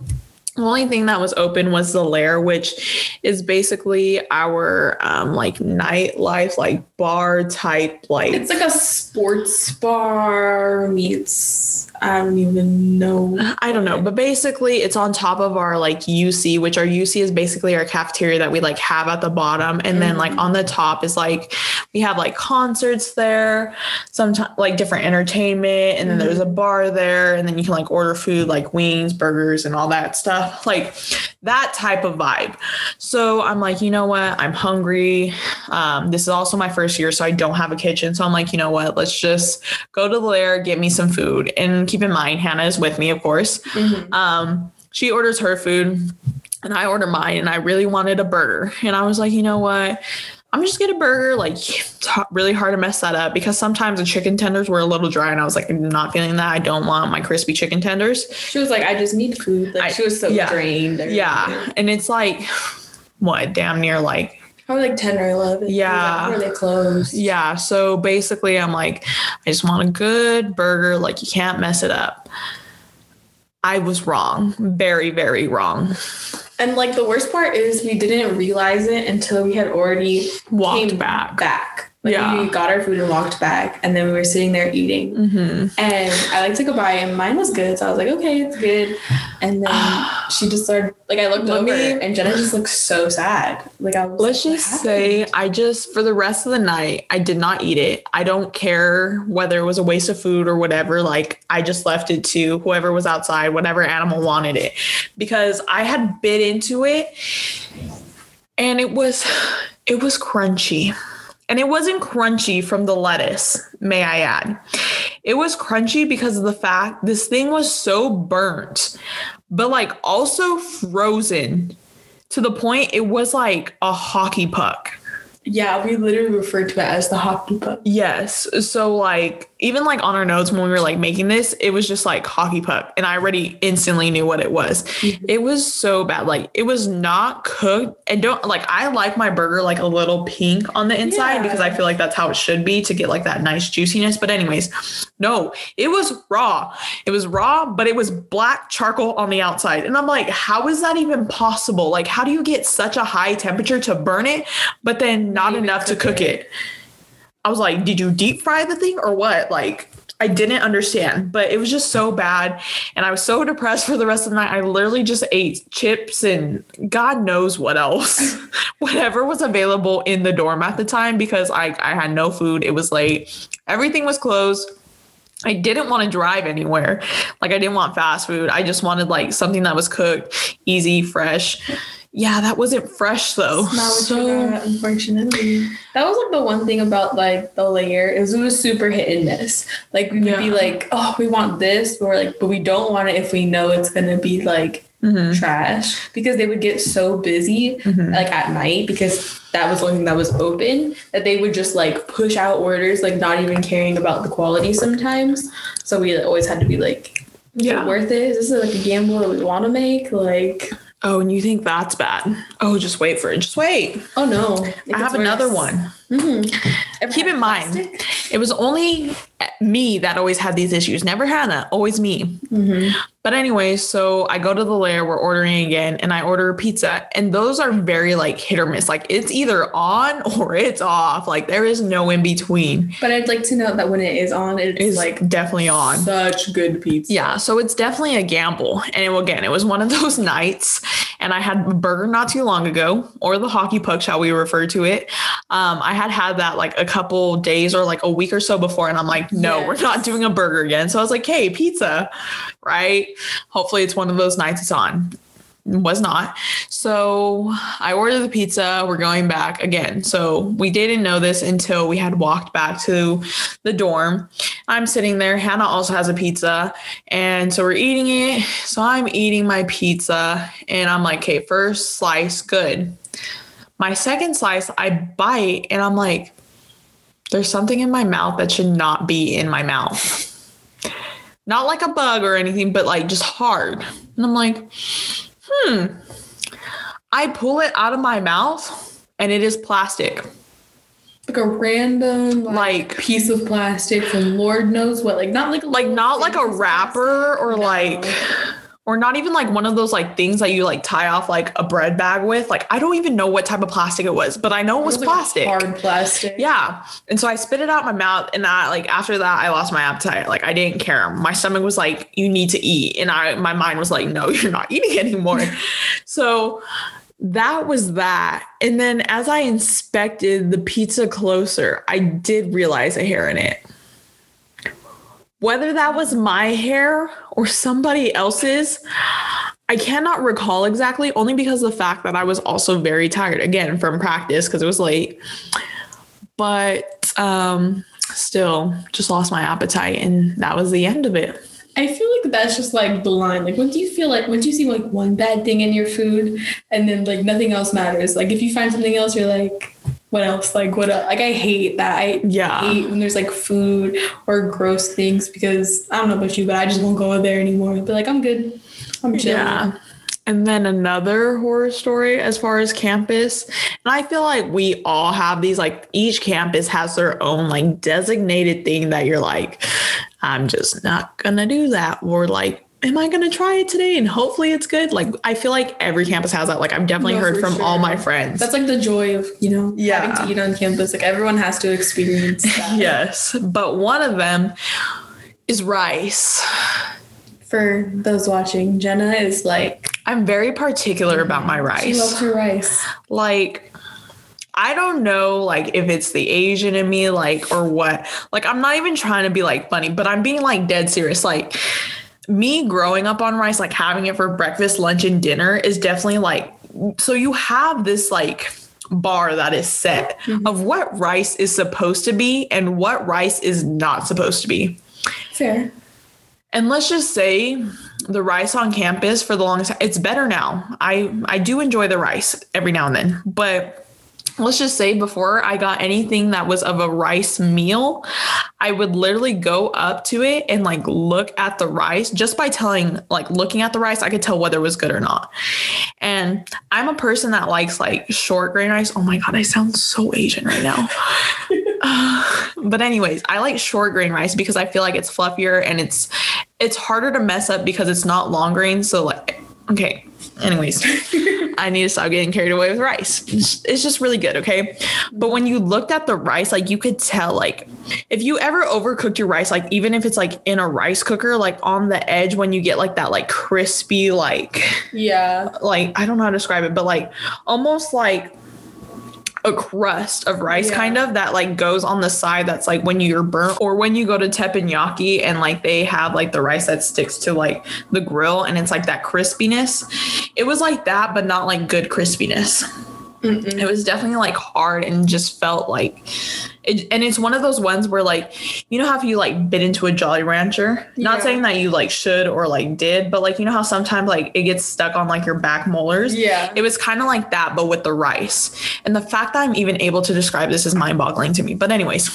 the only thing that was open was the lair, which is basically our um, like nightlife, like bar type, like It's like a sports bar meets. I don't even know. I don't know, but basically it's on top of our like UC, which our UC is basically our cafeteria that we like have at the bottom. And then like on the top is like we have like concerts there, sometimes like different entertainment, and then there's a bar there, and then you can like order food like wings, burgers, and all that stuff. Like that type of vibe. So I'm like, you know what? I'm hungry. Um, this is also my first year, so I don't have a kitchen. So I'm like, you know what? Let's just go to the lair, get me some food. And keep in mind, Hannah is with me, of course. Um, she orders her food and I order mine, and I really wanted a burger. And I was like, you know what? I'm just get a burger. Like, it's really hard to mess that up because sometimes the chicken tenders were a little dry, and I was like, I'm not feeling that. I don't want my crispy chicken tenders. She was like, "I just need food." Like I- she was so yeah. drained. Yeah. And it's like, what, damn near like Probably like ten or eleven. Yeah. Where they closed. Yeah. So basically, I'm like, I just want a good burger. Like, you can't mess it up. I was wrong. Very, very wrong. And like the worst part is we didn't realize it until we had already Walked back. Back. Like Yeah. we got our food and walked back, and then we were sitting there eating. Mm-hmm. And I like took a bite, and mine was good. So I was like, okay, it's good. And then she just started like I looked Let over, me- and Jenna just looked so sad. Like I was. Let's like, just say? I just for the rest of the night I did not eat it. I don't care whether it was a waste of food or whatever. Like I just left it to whoever was outside, whatever animal wanted it, because I had bit into it, and it was it was crunchy. And it wasn't crunchy from the lettuce, may I add. It was crunchy because of the fact this thing was so burnt, but like also frozen to the point it was like a hockey puck. yeah, we literally referred to it as the hockey puck. Yes. So like even like on our notes when we were like making this, it was just like hockey puck and I already instantly knew what it was. Mm-hmm. It was so bad. Like it was not cooked and don't like I like my burger like a little pink on the inside Yeah. because I feel like that's how it should be to get like that nice juiciness. But anyways, no, it was raw. It was raw, but it was black charcoal on the outside. And I'm like, how is that even possible? Like how do you get such a high temperature to burn it, but then not enough to cook cook it. it? I was like, did you deep fry the thing or what? Like, I didn't understand, but it was just so bad. And I was so depressed for the rest of the night. I literally just ate chips and God knows what else, whatever was available in the dorm at the time because I, I had no food. It was late, everything was closed. I didn't want to drive anywhere. Like, I didn't want fast food. I just wanted like something that was cooked, easy, fresh. Yeah, that wasn't fresh though. Not So- got, unfortunately. That was like the one thing about like the lair is it was super hit and miss. Like we would be like, oh, we want this, but we're like, but we don't want it if we know it's gonna be like Mhm. trash because they would get so busy Mhm. like at night because that was the only thing that was open that they would just like push out orders like not even caring about the quality sometimes. So we always had to be like, is Yeah. it worth it? Is this like a gamble that we want to make? Like, Oh, and you think that's bad? Oh, just wait for it. Just wait. oh no, I have another one. Mhm. Keep in mind, plastic? it was only me that always had these issues. Never Hannah, always me. Mhm. But anyway, so I go to the lair, we're ordering again, and I order a pizza. And those are very like hit or miss. Like it's either on or it's off. Like there is no in between. But I'd like to note that when it is on, it's It's like like definitely on. such good pizza. Yeah, so it's definitely a gamble. And it, again, it was one of those nights, and I had a burger not too long ago, or the hockey puck, shall we refer to it. Um, I had had had that like a couple days or like a week or so before, and I'm like, no, we're not doing a burger again. So I was like, hey, pizza, right? Hopefully, it's one of those nights it's on. It Was not. So I ordered the pizza. We're going back again. So we didn't know this until we had walked back to the dorm. I'm sitting there. Hannah also has a pizza. And so we're eating it. So I'm eating my pizza and I'm like, okay, first slice, good. My second slice, I bite and I'm like, there's something in my mouth that should not be in my mouth. Not like a bug or anything, but like just hard. And I'm like, hmm. I pull it out of my mouth and it is plastic. Like a random like, Like piece of plastic from Lord knows what. Like not like a like not like a thin piece of wrapper or No. like or not even like one of those like things that you like tie off like a bread bag with. Like I don't even know what type of plastic it was, but I know it was, It was like plastic. hard plastic. Yeah. And so I spit it out my mouth and I like after that I lost my appetite. Like I didn't care. My stomach was like, you need to eat. And I my mind was like, no, you're not eating anymore. so that was that. And then as I inspected the pizza closer, I did realize a hair in it. Whether that was my hair or somebody else's, I cannot recall exactly, only because of the fact that I was also very tired again from practice because it was late. But um, still, just lost my appetite, and that was the end of it. I feel like that's just like the line. Like, once you feel like once you see like one bad thing in your food, and then like nothing else matters. Like, if you find something else, you're like, what else? Like, what? Else? Like, I hate that. I Yeah. hate when there's like food or gross things because I don't know about you, but I just won't go there anymore. But like, I'm good. I'm chilling. Yeah. And then another horror story as far as campus. And I feel like we all have these, like, each campus has their own, like, designated thing that you're like, I'm just not gonna do that. Or, like, am I gonna try it today? And hopefully it's good. Like I feel like every campus has that. Like I've definitely No, heard for from all my friends. That's like the joy of, you know, Yeah. having to eat on campus. Like everyone has to experience that. yes. But one of them is rice. For those watching, Jenna is like, I'm very particular about my rice. she loves rice. her rice. Like I don't know like if it's the Asian in me like or what. Like I'm not even trying to be like funny, but I'm being like dead serious. Like me growing up on rice, like having it for breakfast, lunch, and dinner is definitely like so you have this like bar that is set mm-hmm. of what rice is supposed to be and what rice is not supposed to be. Fair. And let's just say the rice on campus for the longest time, it's better now. I I do enjoy the rice every now and then, but let's just say before I got anything that was of a rice meal, I would literally go up to it and like look at the rice just by telling like looking at the rice, I could tell whether it was good or not. And I'm a person that likes like short grain rice. Oh my god, I sound so Asian right now. but anyways, I like short grain rice because I feel like it's fluffier and it's it's harder to mess up because it's not long grain. So like okay. Anyways, I need to stop getting carried away with rice. It's, it's just really good, okay? But when you looked at the rice, like you could tell, like if you ever overcooked your rice, like even if it's like in a rice cooker, like on the edge when you get like that like crispy, like Yeah. like I don't know how to describe it, but like almost like a crust of rice Yeah. kind of that like goes on the side that's like when you're burnt or when you go to teppanyaki and like they have like the rice that sticks to like the grill and it's like that crispiness it was like that but not like good crispiness it was definitely like hard and just felt like it, and it's one of those ones where like you know how if you like bit into a jolly rancher? Not saying that you like should or like did but like you know how sometimes like it gets stuck on like your back molars? Yeah. it was kind of like that but with the rice. And the fact that i'm even able to describe this is mind-boggling to me. But anyways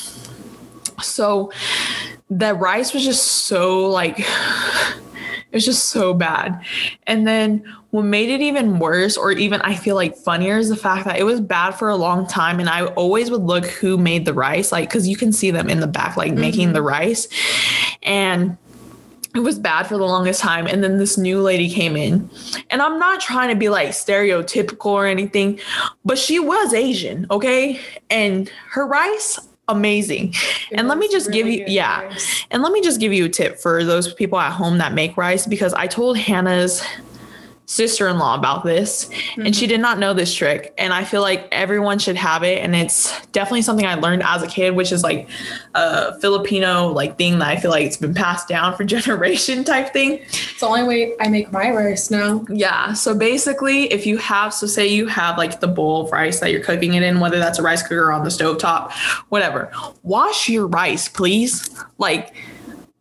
so the rice was just so like it was just so bad. And then what made it even worse, or even I feel like funnier, is the fact that it was bad for a long time. And I always would look who made the rice, like, because you can see them in the back, like making the mm-hmm. rice. And it was bad for the longest time. And then this new lady came in. And I'm not trying to be like stereotypical or anything, but she was Asian, okay? And her rice, amazing. and let me just give you, yeah. rice. And let me just give you a tip for those people at home that make rice because I told Hannah's sister-in-law about this and she mm-hmm. did not know this trick and I feel like everyone should have it and it's definitely something I learned as a kid which is like a Filipino like thing that I feel like it's been passed down for generation type thing. It's the only way I make my rice now. Yeah. So basically, if you have, so say you have like the bowl of rice that you're cooking it in, whether that's a rice cooker on the stovetop, whatever, wash your rice, please. Like,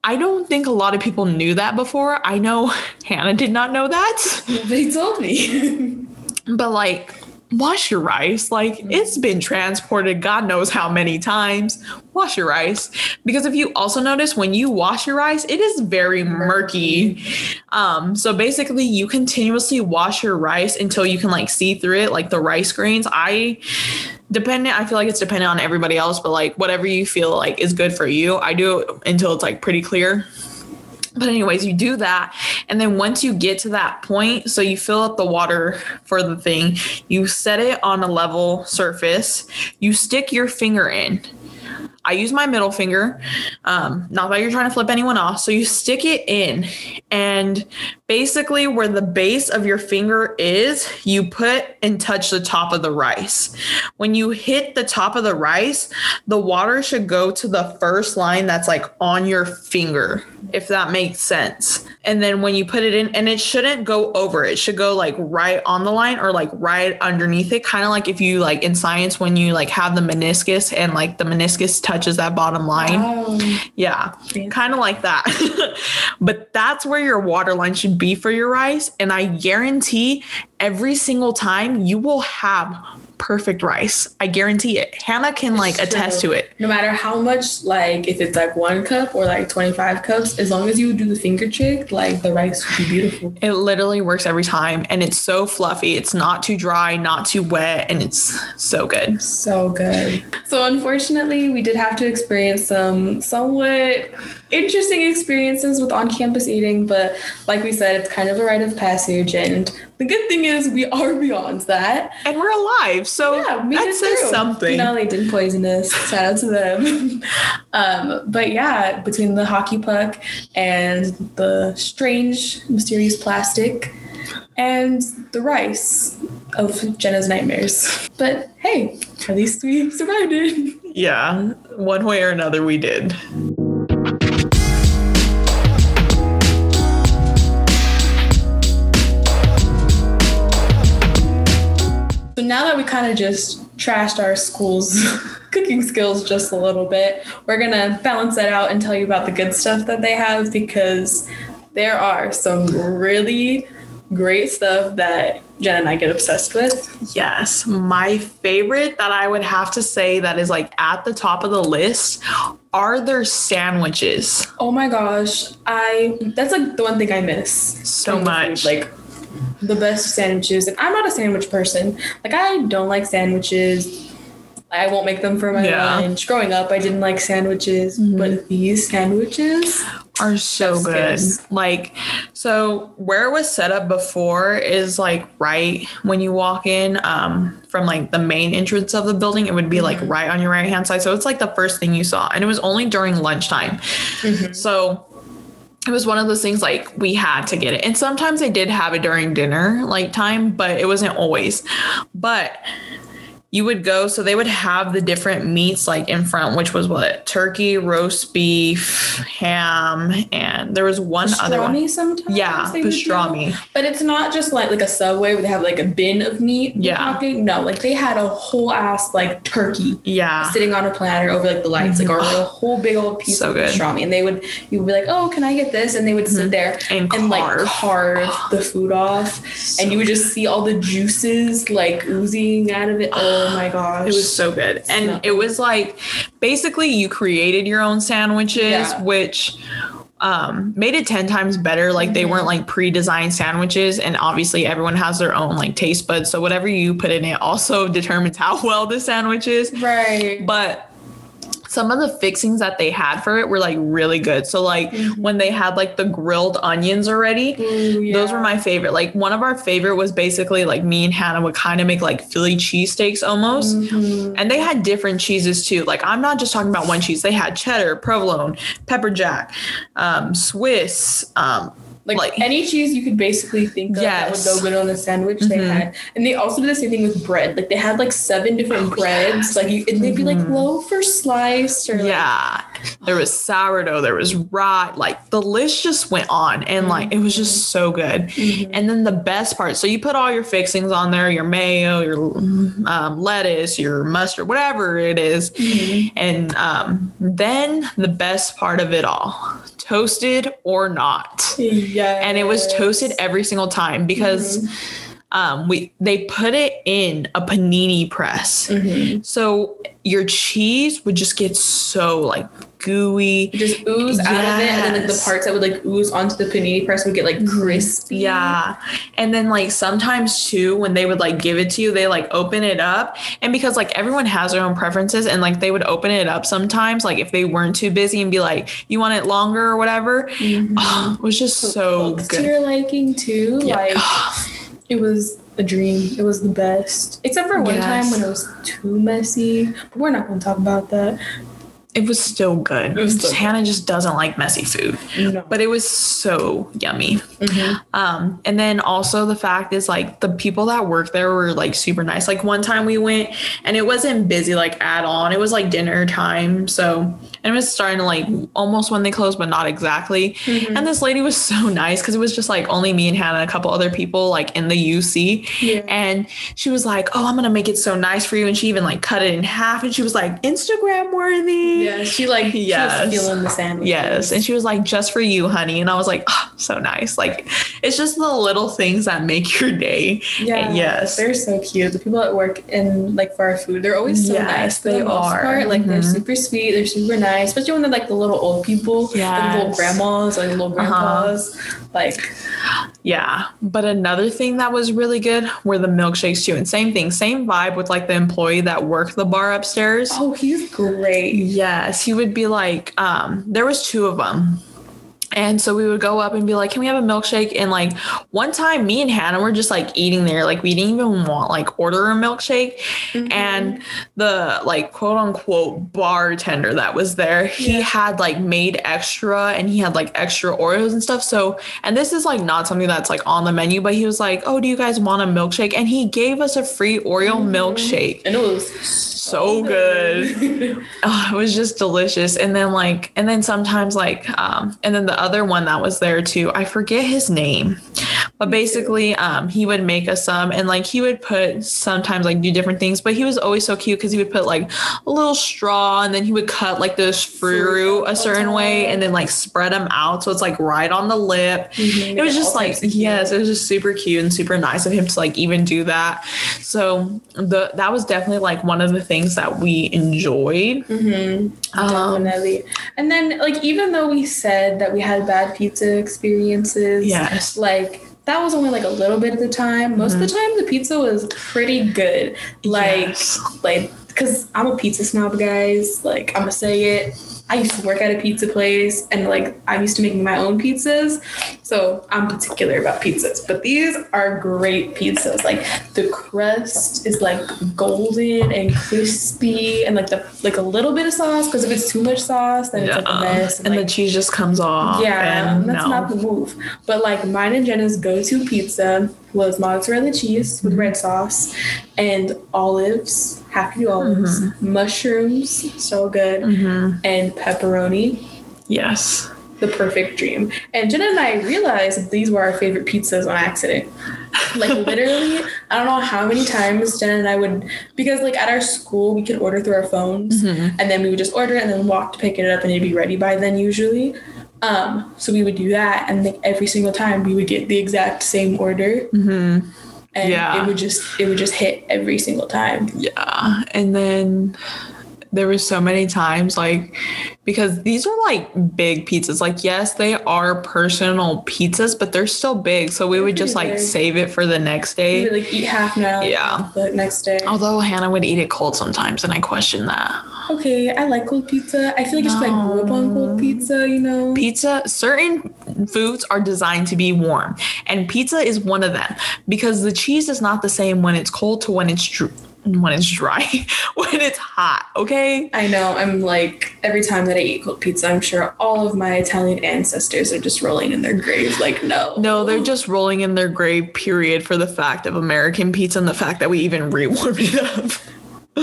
I don't think a lot of people knew that before. I know Hannah did not know that, They told me. but like, wash your rice. Like, it's been transported God knows how many times. Wash your rice. Because if you also notice, when you wash your rice, it is very murky. Um, so basically, you continuously wash your rice until you can like see through it, like the rice grains. I dependent, I feel like it's dependent on everybody else, but like whatever you feel like is good for you, I do it until it's like pretty clear. But anyways, you do that, and then once you get to that point, so you fill up the water for the thing, you set it on a level surface, you stick your finger in. I use my middle finger. Um, not that you're trying to flip anyone off. So you stick it in, and basically, where the base of your finger is, you put and touch the top of the rice. When you hit the top of the rice, the water should go to the first line that's like on your finger, if that makes sense. And then when you put it in, and it shouldn't go over, it should go like right on the line or like right underneath it. Kind of like if you like in science, when you like have the meniscus and like the meniscus touches that bottom line. Oh, Yeah, kind of like that. but that's where your water line should be for your rice. And I guarantee every single time you will have perfect rice. I guarantee it. Hannah can like attest to it. No matter how much, like if it's like one cup or like 25 cups, as long as you do the finger trick, like the rice would be beautiful. It literally works every time and it's so fluffy. It's not too dry, not too wet, and it's so good. So good. So unfortunately, we did have to experience some somewhat interesting experiences with on-campus eating, but like we said, it's kind of a rite of passage. And the good thing is we are beyond that. And we're alive. So Yeah, we that did says too. something. You know, they didn't poison us. Shout out to them. um, but yeah, between the hockey puck and the strange, mysterious plastic and the rice of Jenna's nightmares. But hey, at least we survived it. yeah. One way or another we did. So now that we kind of just trashed our school's cooking skills just a little bit, we're gonna balance that out and tell you about the good stuff that they have because there are some really great stuff that Jen and I get obsessed with. Yes. My favorite that I would have to say that is like at the top of the list are their sandwiches. Oh my gosh, I that's like the one thing I miss So much. food, Like the best sandwiches, and I'm not a sandwich person. Like I don't like sandwiches. I won't make them for my Yeah. lunch. Growing up, I didn't like sandwiches, but mm-hmm. these sandwiches, are so good. Like, so where it was set up before is like right when you walk in um, from like the main entrance of the building, it would be like mm-hmm. right on your right hand side. So it's like the first thing you saw, and it was only during lunchtime. Mm-hmm. So it was one of those things like we had to get it, and sometimes I did have it during dinner like time, but it wasn't always. But you would go so they would have the different meats like in front which was what turkey roast beef ham and there was one other one pastrami sometimes. yeah pastrami But it's not just like like a subway where they have like a bin of meat. Yeah. talking. No, like they had a whole ass like turkey yeah sitting on a platter over like the lights, like or a mm-hmm. whole big old piece So of good. pastrami. And they would you would be like, Oh, can I get this? And they would sit mm-hmm. there And like carve. the food off. and you would just see all the juices like oozing out of it. Oh my gosh. It was so good. And Smell. it was like basically you created your own sandwiches, Yeah. which um made it 10 times better like they weren't like pre-designed sandwiches and obviously everyone has their own like taste buds so whatever you put in it also determines how well the sandwich is right. but some of the fixings that they had for it were like really good. So like when they had like the grilled onions already, Ooh, those were my favorite. Like one of our favorite was basically like me and Hannah would kind of make like Philly cheesesteaks almost. Mm-hmm. And they had different cheeses too. Like I'm not just talking about one cheese. They had cheddar, provolone, pepper jack, um, Swiss, um, like, like- any cheese you could basically think of that would Yes. go good on a sandwich they Mhm. had and they also did the same thing with bread like they had like seven different breads like you and they'd be like loaf or sliced or like, Yeah. There was sourdough, there was rye, like the list just went on and like it was just so good. And then the best part, so you put all your fixings on there, your mayo, your um, lettuce, your mustard, whatever it is. And um, then the best part of it all, toasted or not. yeah And it was toasted every single time because um, we they put it in a panini press. So your cheese would just get so like gooey. just ooze out of it and then like the parts that would like ooze onto the panini press would get like mm-hmm. crispy. Yeah. And then like sometimes too, when they would like give it to you, they like open it up. And because like everyone has their own preferences and like they would open it up sometimes, like if they weren't too busy and be like, you want it longer or whatever. Mm-hmm. Oh, it was just so Cooked to your liking too. Yeah. like it was a dream. It was the best. Except for one time when it was too messy. But we're not going to talk about that It was still good. was still Just- Hannah just doesn't like messy food. No. But it was so yummy. Mm-hmm. Um, and then also the fact is like the people that work there were like super nice. Like one time we went and it wasn't busy like at all. And it was like dinner time. So and and it was starting to like almost when they closed, but not exactly. Mm-hmm. And this lady was so nice because it was just like only me and Hannah and a couple other people like in the UC. Yeah. And she was like, "Oh, I'm gonna make it so nice for you," and she even like cut it in half, and she was like, "Instagram worthy." Yeah, she like Yes. she was feeling the sandwich. Yes. And she was like, just for you, honey. And I was like, oh, so nice. Like, it's just the little things that make your day. Yeah, Yes. they're so cute. The people that work in like for our food, they're always so Yes, nice. They the are. Part. Like they're Mhm. super sweet. They're super nice, especially when they're like the little old people, like the little grandmas, like little grandpas. Like Yeah. But another thing that was really good were the milkshakes too. And same thing, same vibe with like the employee that worked the bar upstairs. oh, he's great. Yes, he would be like, um, there was two of them. And so we would go up and be like, "Can we have a milkshake?" And like one time, me and Hannah were just like eating there, like we didn't even want like order a milkshake. And the like quote unquote bartender that was there, he Yeah. had like made extra, and he had like extra Oreos and stuff. So, and this is like not something that's like on the menu, but he was like, "Oh, do you guys want a milkshake?" And he gave us a free Oreo milkshake And it was so good. oh, it was just delicious. And then like, and then sometimes like, um, and then the other one that was there too, I forget his name, but basically, um, he would make us some, and like he would put sometimes like do different things, but he was always so cute because he would put like a little straw, and then he would cut like this fruit a certain way, and then like spread them out so it's like right on the lip. It was just like yes, it was just super cute and super nice of him to like even do that. So the that was definitely like one of the things that we enjoyed. Um, Definitely. And then, like, even though we said that we had bad pizza experiences, Yes. like that was only like a little bit at the time. Most of the mm-hmm. time, the pizza was pretty good. Like, Yes. like, because I'm a pizza snob, guys. Like, I'm gonna say it. I used to work at a pizza place, and like, I'm used to making my own pizzas, so I'm particular about pizzas. But these are great pizzas. Like, the crust is like golden and crispy, and like the like a little bit of sauce. Because if it's too much sauce, then it's like a mess. and like, the cheese just comes off. yeah, and that's no. not the move. But like mine and Jenna's go-to pizza was mozzarella cheese with red sauce and olives, happy olives, mushrooms, so good, and pepperoni. yes. The perfect dream. And Jenna and I realized that these were our favorite pizzas on accident. Like literally, I don't know how many times Jenna and I would because like at our school we could order through our phones and then we would just order it and then walk to pick it up and it'd be ready by then usually. Um, so we would do that and like every single time we would get the exact same order. Mm-hmm. And Yeah. it would just it would just hit every single time. Yeah. And then there was so many times like because these are like big pizzas. Like yes, they are personal pizzas, but they're still big. So we would just like big. save it for the next day. would like eat half now, Yeah. the next day. Although Hannah would eat it cold sometimes, and I question that. Okay, I like cold pizza. I feel like just like grew up on cold pizza, you know. Pizza, certain foods are designed to be warm, and pizza is one of them because the cheese is not the same when it's cold to when it's dr- when it's dry, when it's hot. Okay. I know. I'm like every time that I eat cold pizza, I'm sure all of my Italian ancestors are just rolling in their graves. Like, no, No, they're just rolling in their grave. Period for the fact of American pizza and the fact that we even rewarmed it up.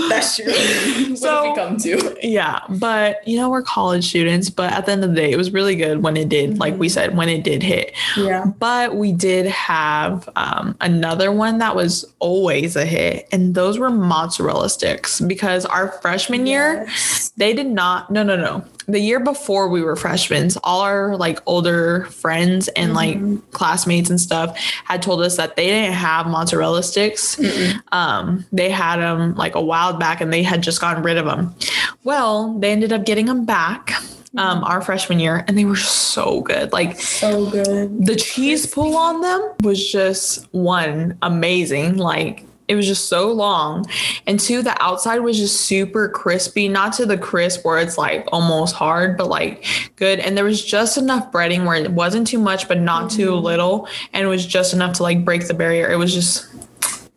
That's true. what So- have we come to? Yeah, but you know we're college students. But at the end of the day, it was really good when it did, like we said, when it did hit. Yeah. But we did have um, another one that was always a hit, and those were mozzarella sticks because our freshman year, they did not. No, no, no. The year before we were freshmen, all our like older friends and like classmates and stuff had told us that they didn't have mozzarella sticks. Um, they had them like a while back, and they had just gotten rid of them. Well, they ended up getting them back. Um, our freshman year, and they were so good. Like So good. the cheese pull on them was just one amazing like it was just so long. And two the outside was just super crispy not to the crisp where it's like almost hard but like good. And there was just enough breading where it wasn't too much but not too mm-hmm. little and it was just enough to like break the barrier. It was just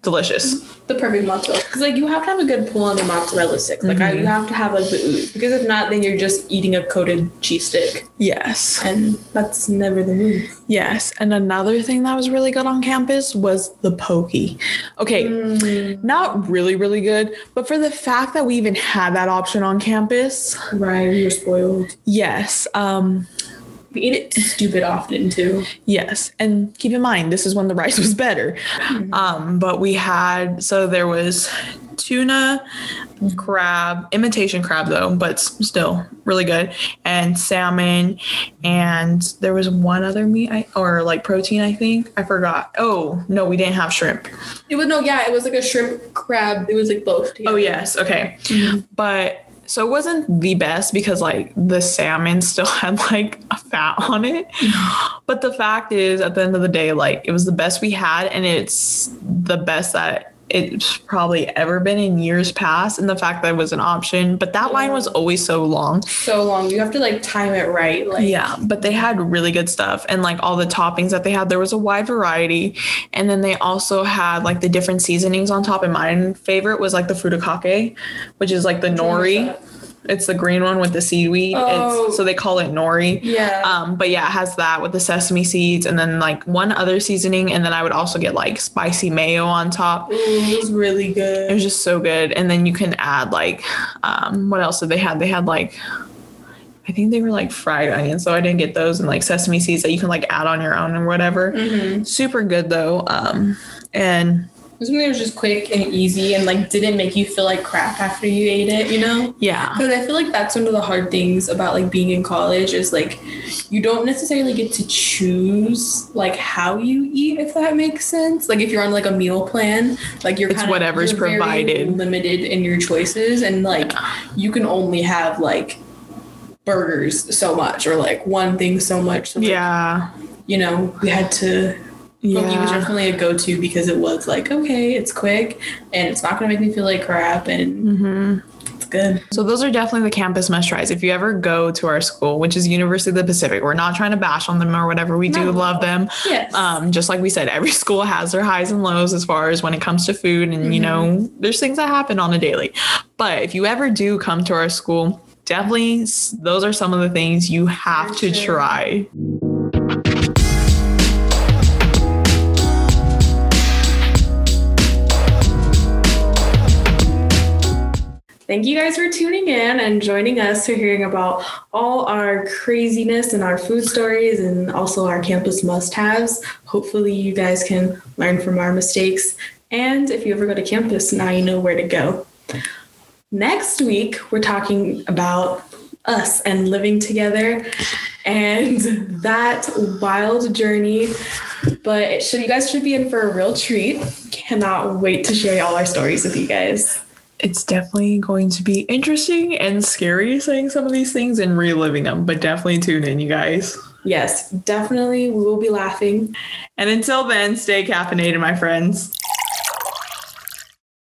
delicious the perfect mozzarella because like you have to have a good pull on the mozzarella sticks. Like I, you have to have like the ooze because if not, then you're just eating a coated cheese stick, Yes. and that's never the move. Yes. And another thing that was really good on campus was the poke. Okay. Not really, really good, but for the fact that we even had that option on campus, Right, you're spoiled. yes. Um, We eat it stupid often too. Yes, and keep in mind this is when the rice was better. Um, but we had so there was tuna, crab, imitation crab though, but still really good, and salmon, and there was one other meat I, or like protein I think I forgot. Oh no, we didn't have shrimp. It was no, yeah, it was like a shrimp crab. It was like both. Oh yes, okay, but. So it wasn't the best because like the salmon still had like a fat on it. But the fact is at the end of the day, like it was the best we had and it's the best that it's probably ever been in years past. And the fact that it was an option, but that line was always so long. so long. You have to like time it right. Like Yeah, but they had really good stuff and like all the toppings that they had, there was a wide variety. And then they also had like the different seasonings on top. And my favorite was like the furikake, which is like the nori. It's the green one with the seaweed. Oh. It's, so they call it nori. Yeah. Um, but yeah, it has that with the sesame seeds and then like one other seasoning. And then I would also get like spicy mayo on top. Ooh, it was really good. It was just so good. And then you can add like, um, what else did they have? They had like, I think they were like fried onions, so I didn't get those, and like sesame seeds that you can like add on your own or whatever. Super good though. Um, and Something that was just quick and easy and like didn't make you feel like crap after you ate it, you know? yeah, Because I feel like that's one of the hard things about like being in college is like you don't necessarily get to choose like how you eat, if that makes sense. Like if you're on like a meal plan, like you're kind of whatever's provided. limited in your choices, and like you can only have like burgers so much or like one thing so much. So, like, yeah, you know, we had to. Poke was definitely a go-to because it was like okay, it's quick and it's not gonna make me feel like crap and Mm-hmm. it's good. So those are definitely the campus must tries. If you ever go to our school, which is University of the Pacific, we're not trying to bash on them or whatever. We do love them. Yes. Um, just like we said, every school has their highs and lows as far as when it comes to food, and you know, there's things that happen on a daily. But if you ever do come to our school, definitely those are some of the things you have to sure. try. Thank you guys for tuning in and joining us for hearing about all our craziness and our food stories and also our campus must haves. Hopefully, you guys can learn from our mistakes. And if you ever go to campus, now you know where to go. Next week, we're talking about us and living together and that wild journey. But should, you guys should be in for a real treat. Cannot wait to share all our stories with you guys. It's definitely going to be interesting and scary saying some of these things and reliving them, but definitely tune in, you guys. Yes, definitely. We will be laughing. And until then, stay caffeinated, my friends.